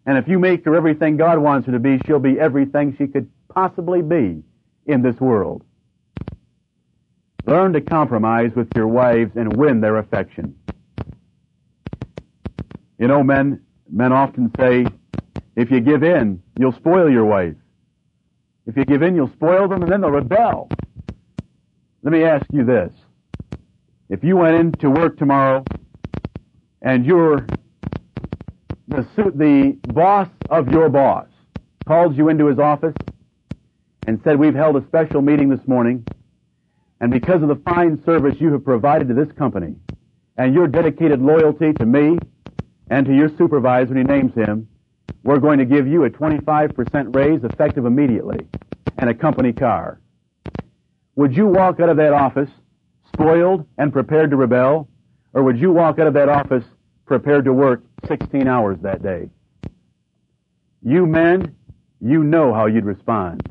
And if you make her everything God wants her to be, she'll be everything she could possibly be in this world. Learn to compromise with your wives and win their affection. You know, men, men often say, if you give in, you'll spoil your wife. If you give in, you'll spoil them and then they'll rebel. Let me ask you this. If you went into work tomorrow and your the, the boss of your boss called you into his office and said, we've held a special meeting this morning, and because of the fine service you have provided to this company, and your dedicated loyalty to me and to your supervisor when he names him, we're going to give you a 25% raise effective immediately and a company car. Would you walk out of that office spoiled and prepared to rebel, or would you walk out of that office prepared to work 16 hours that day? You men, you know how you'd respond.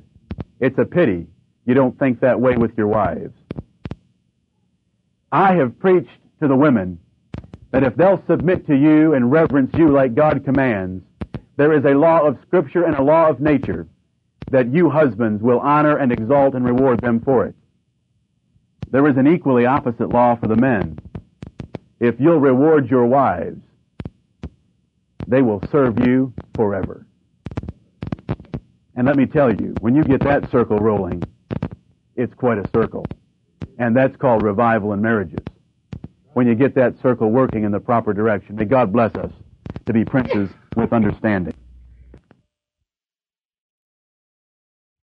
It's a pity you don't think that way with your wives. I have preached to the women that if they'll submit to you and reverence you like God commands, there is a law of Scripture and a law of nature that you husbands will honor and exalt and reward them for it. There is an equally opposite law for the men. If you'll reward your wives, they will serve you forever. And let me tell you, when you get that circle rolling, it's quite a circle. And that's called revival in marriages. When you get that circle working in the proper direction. May God bless us to be princes with understanding.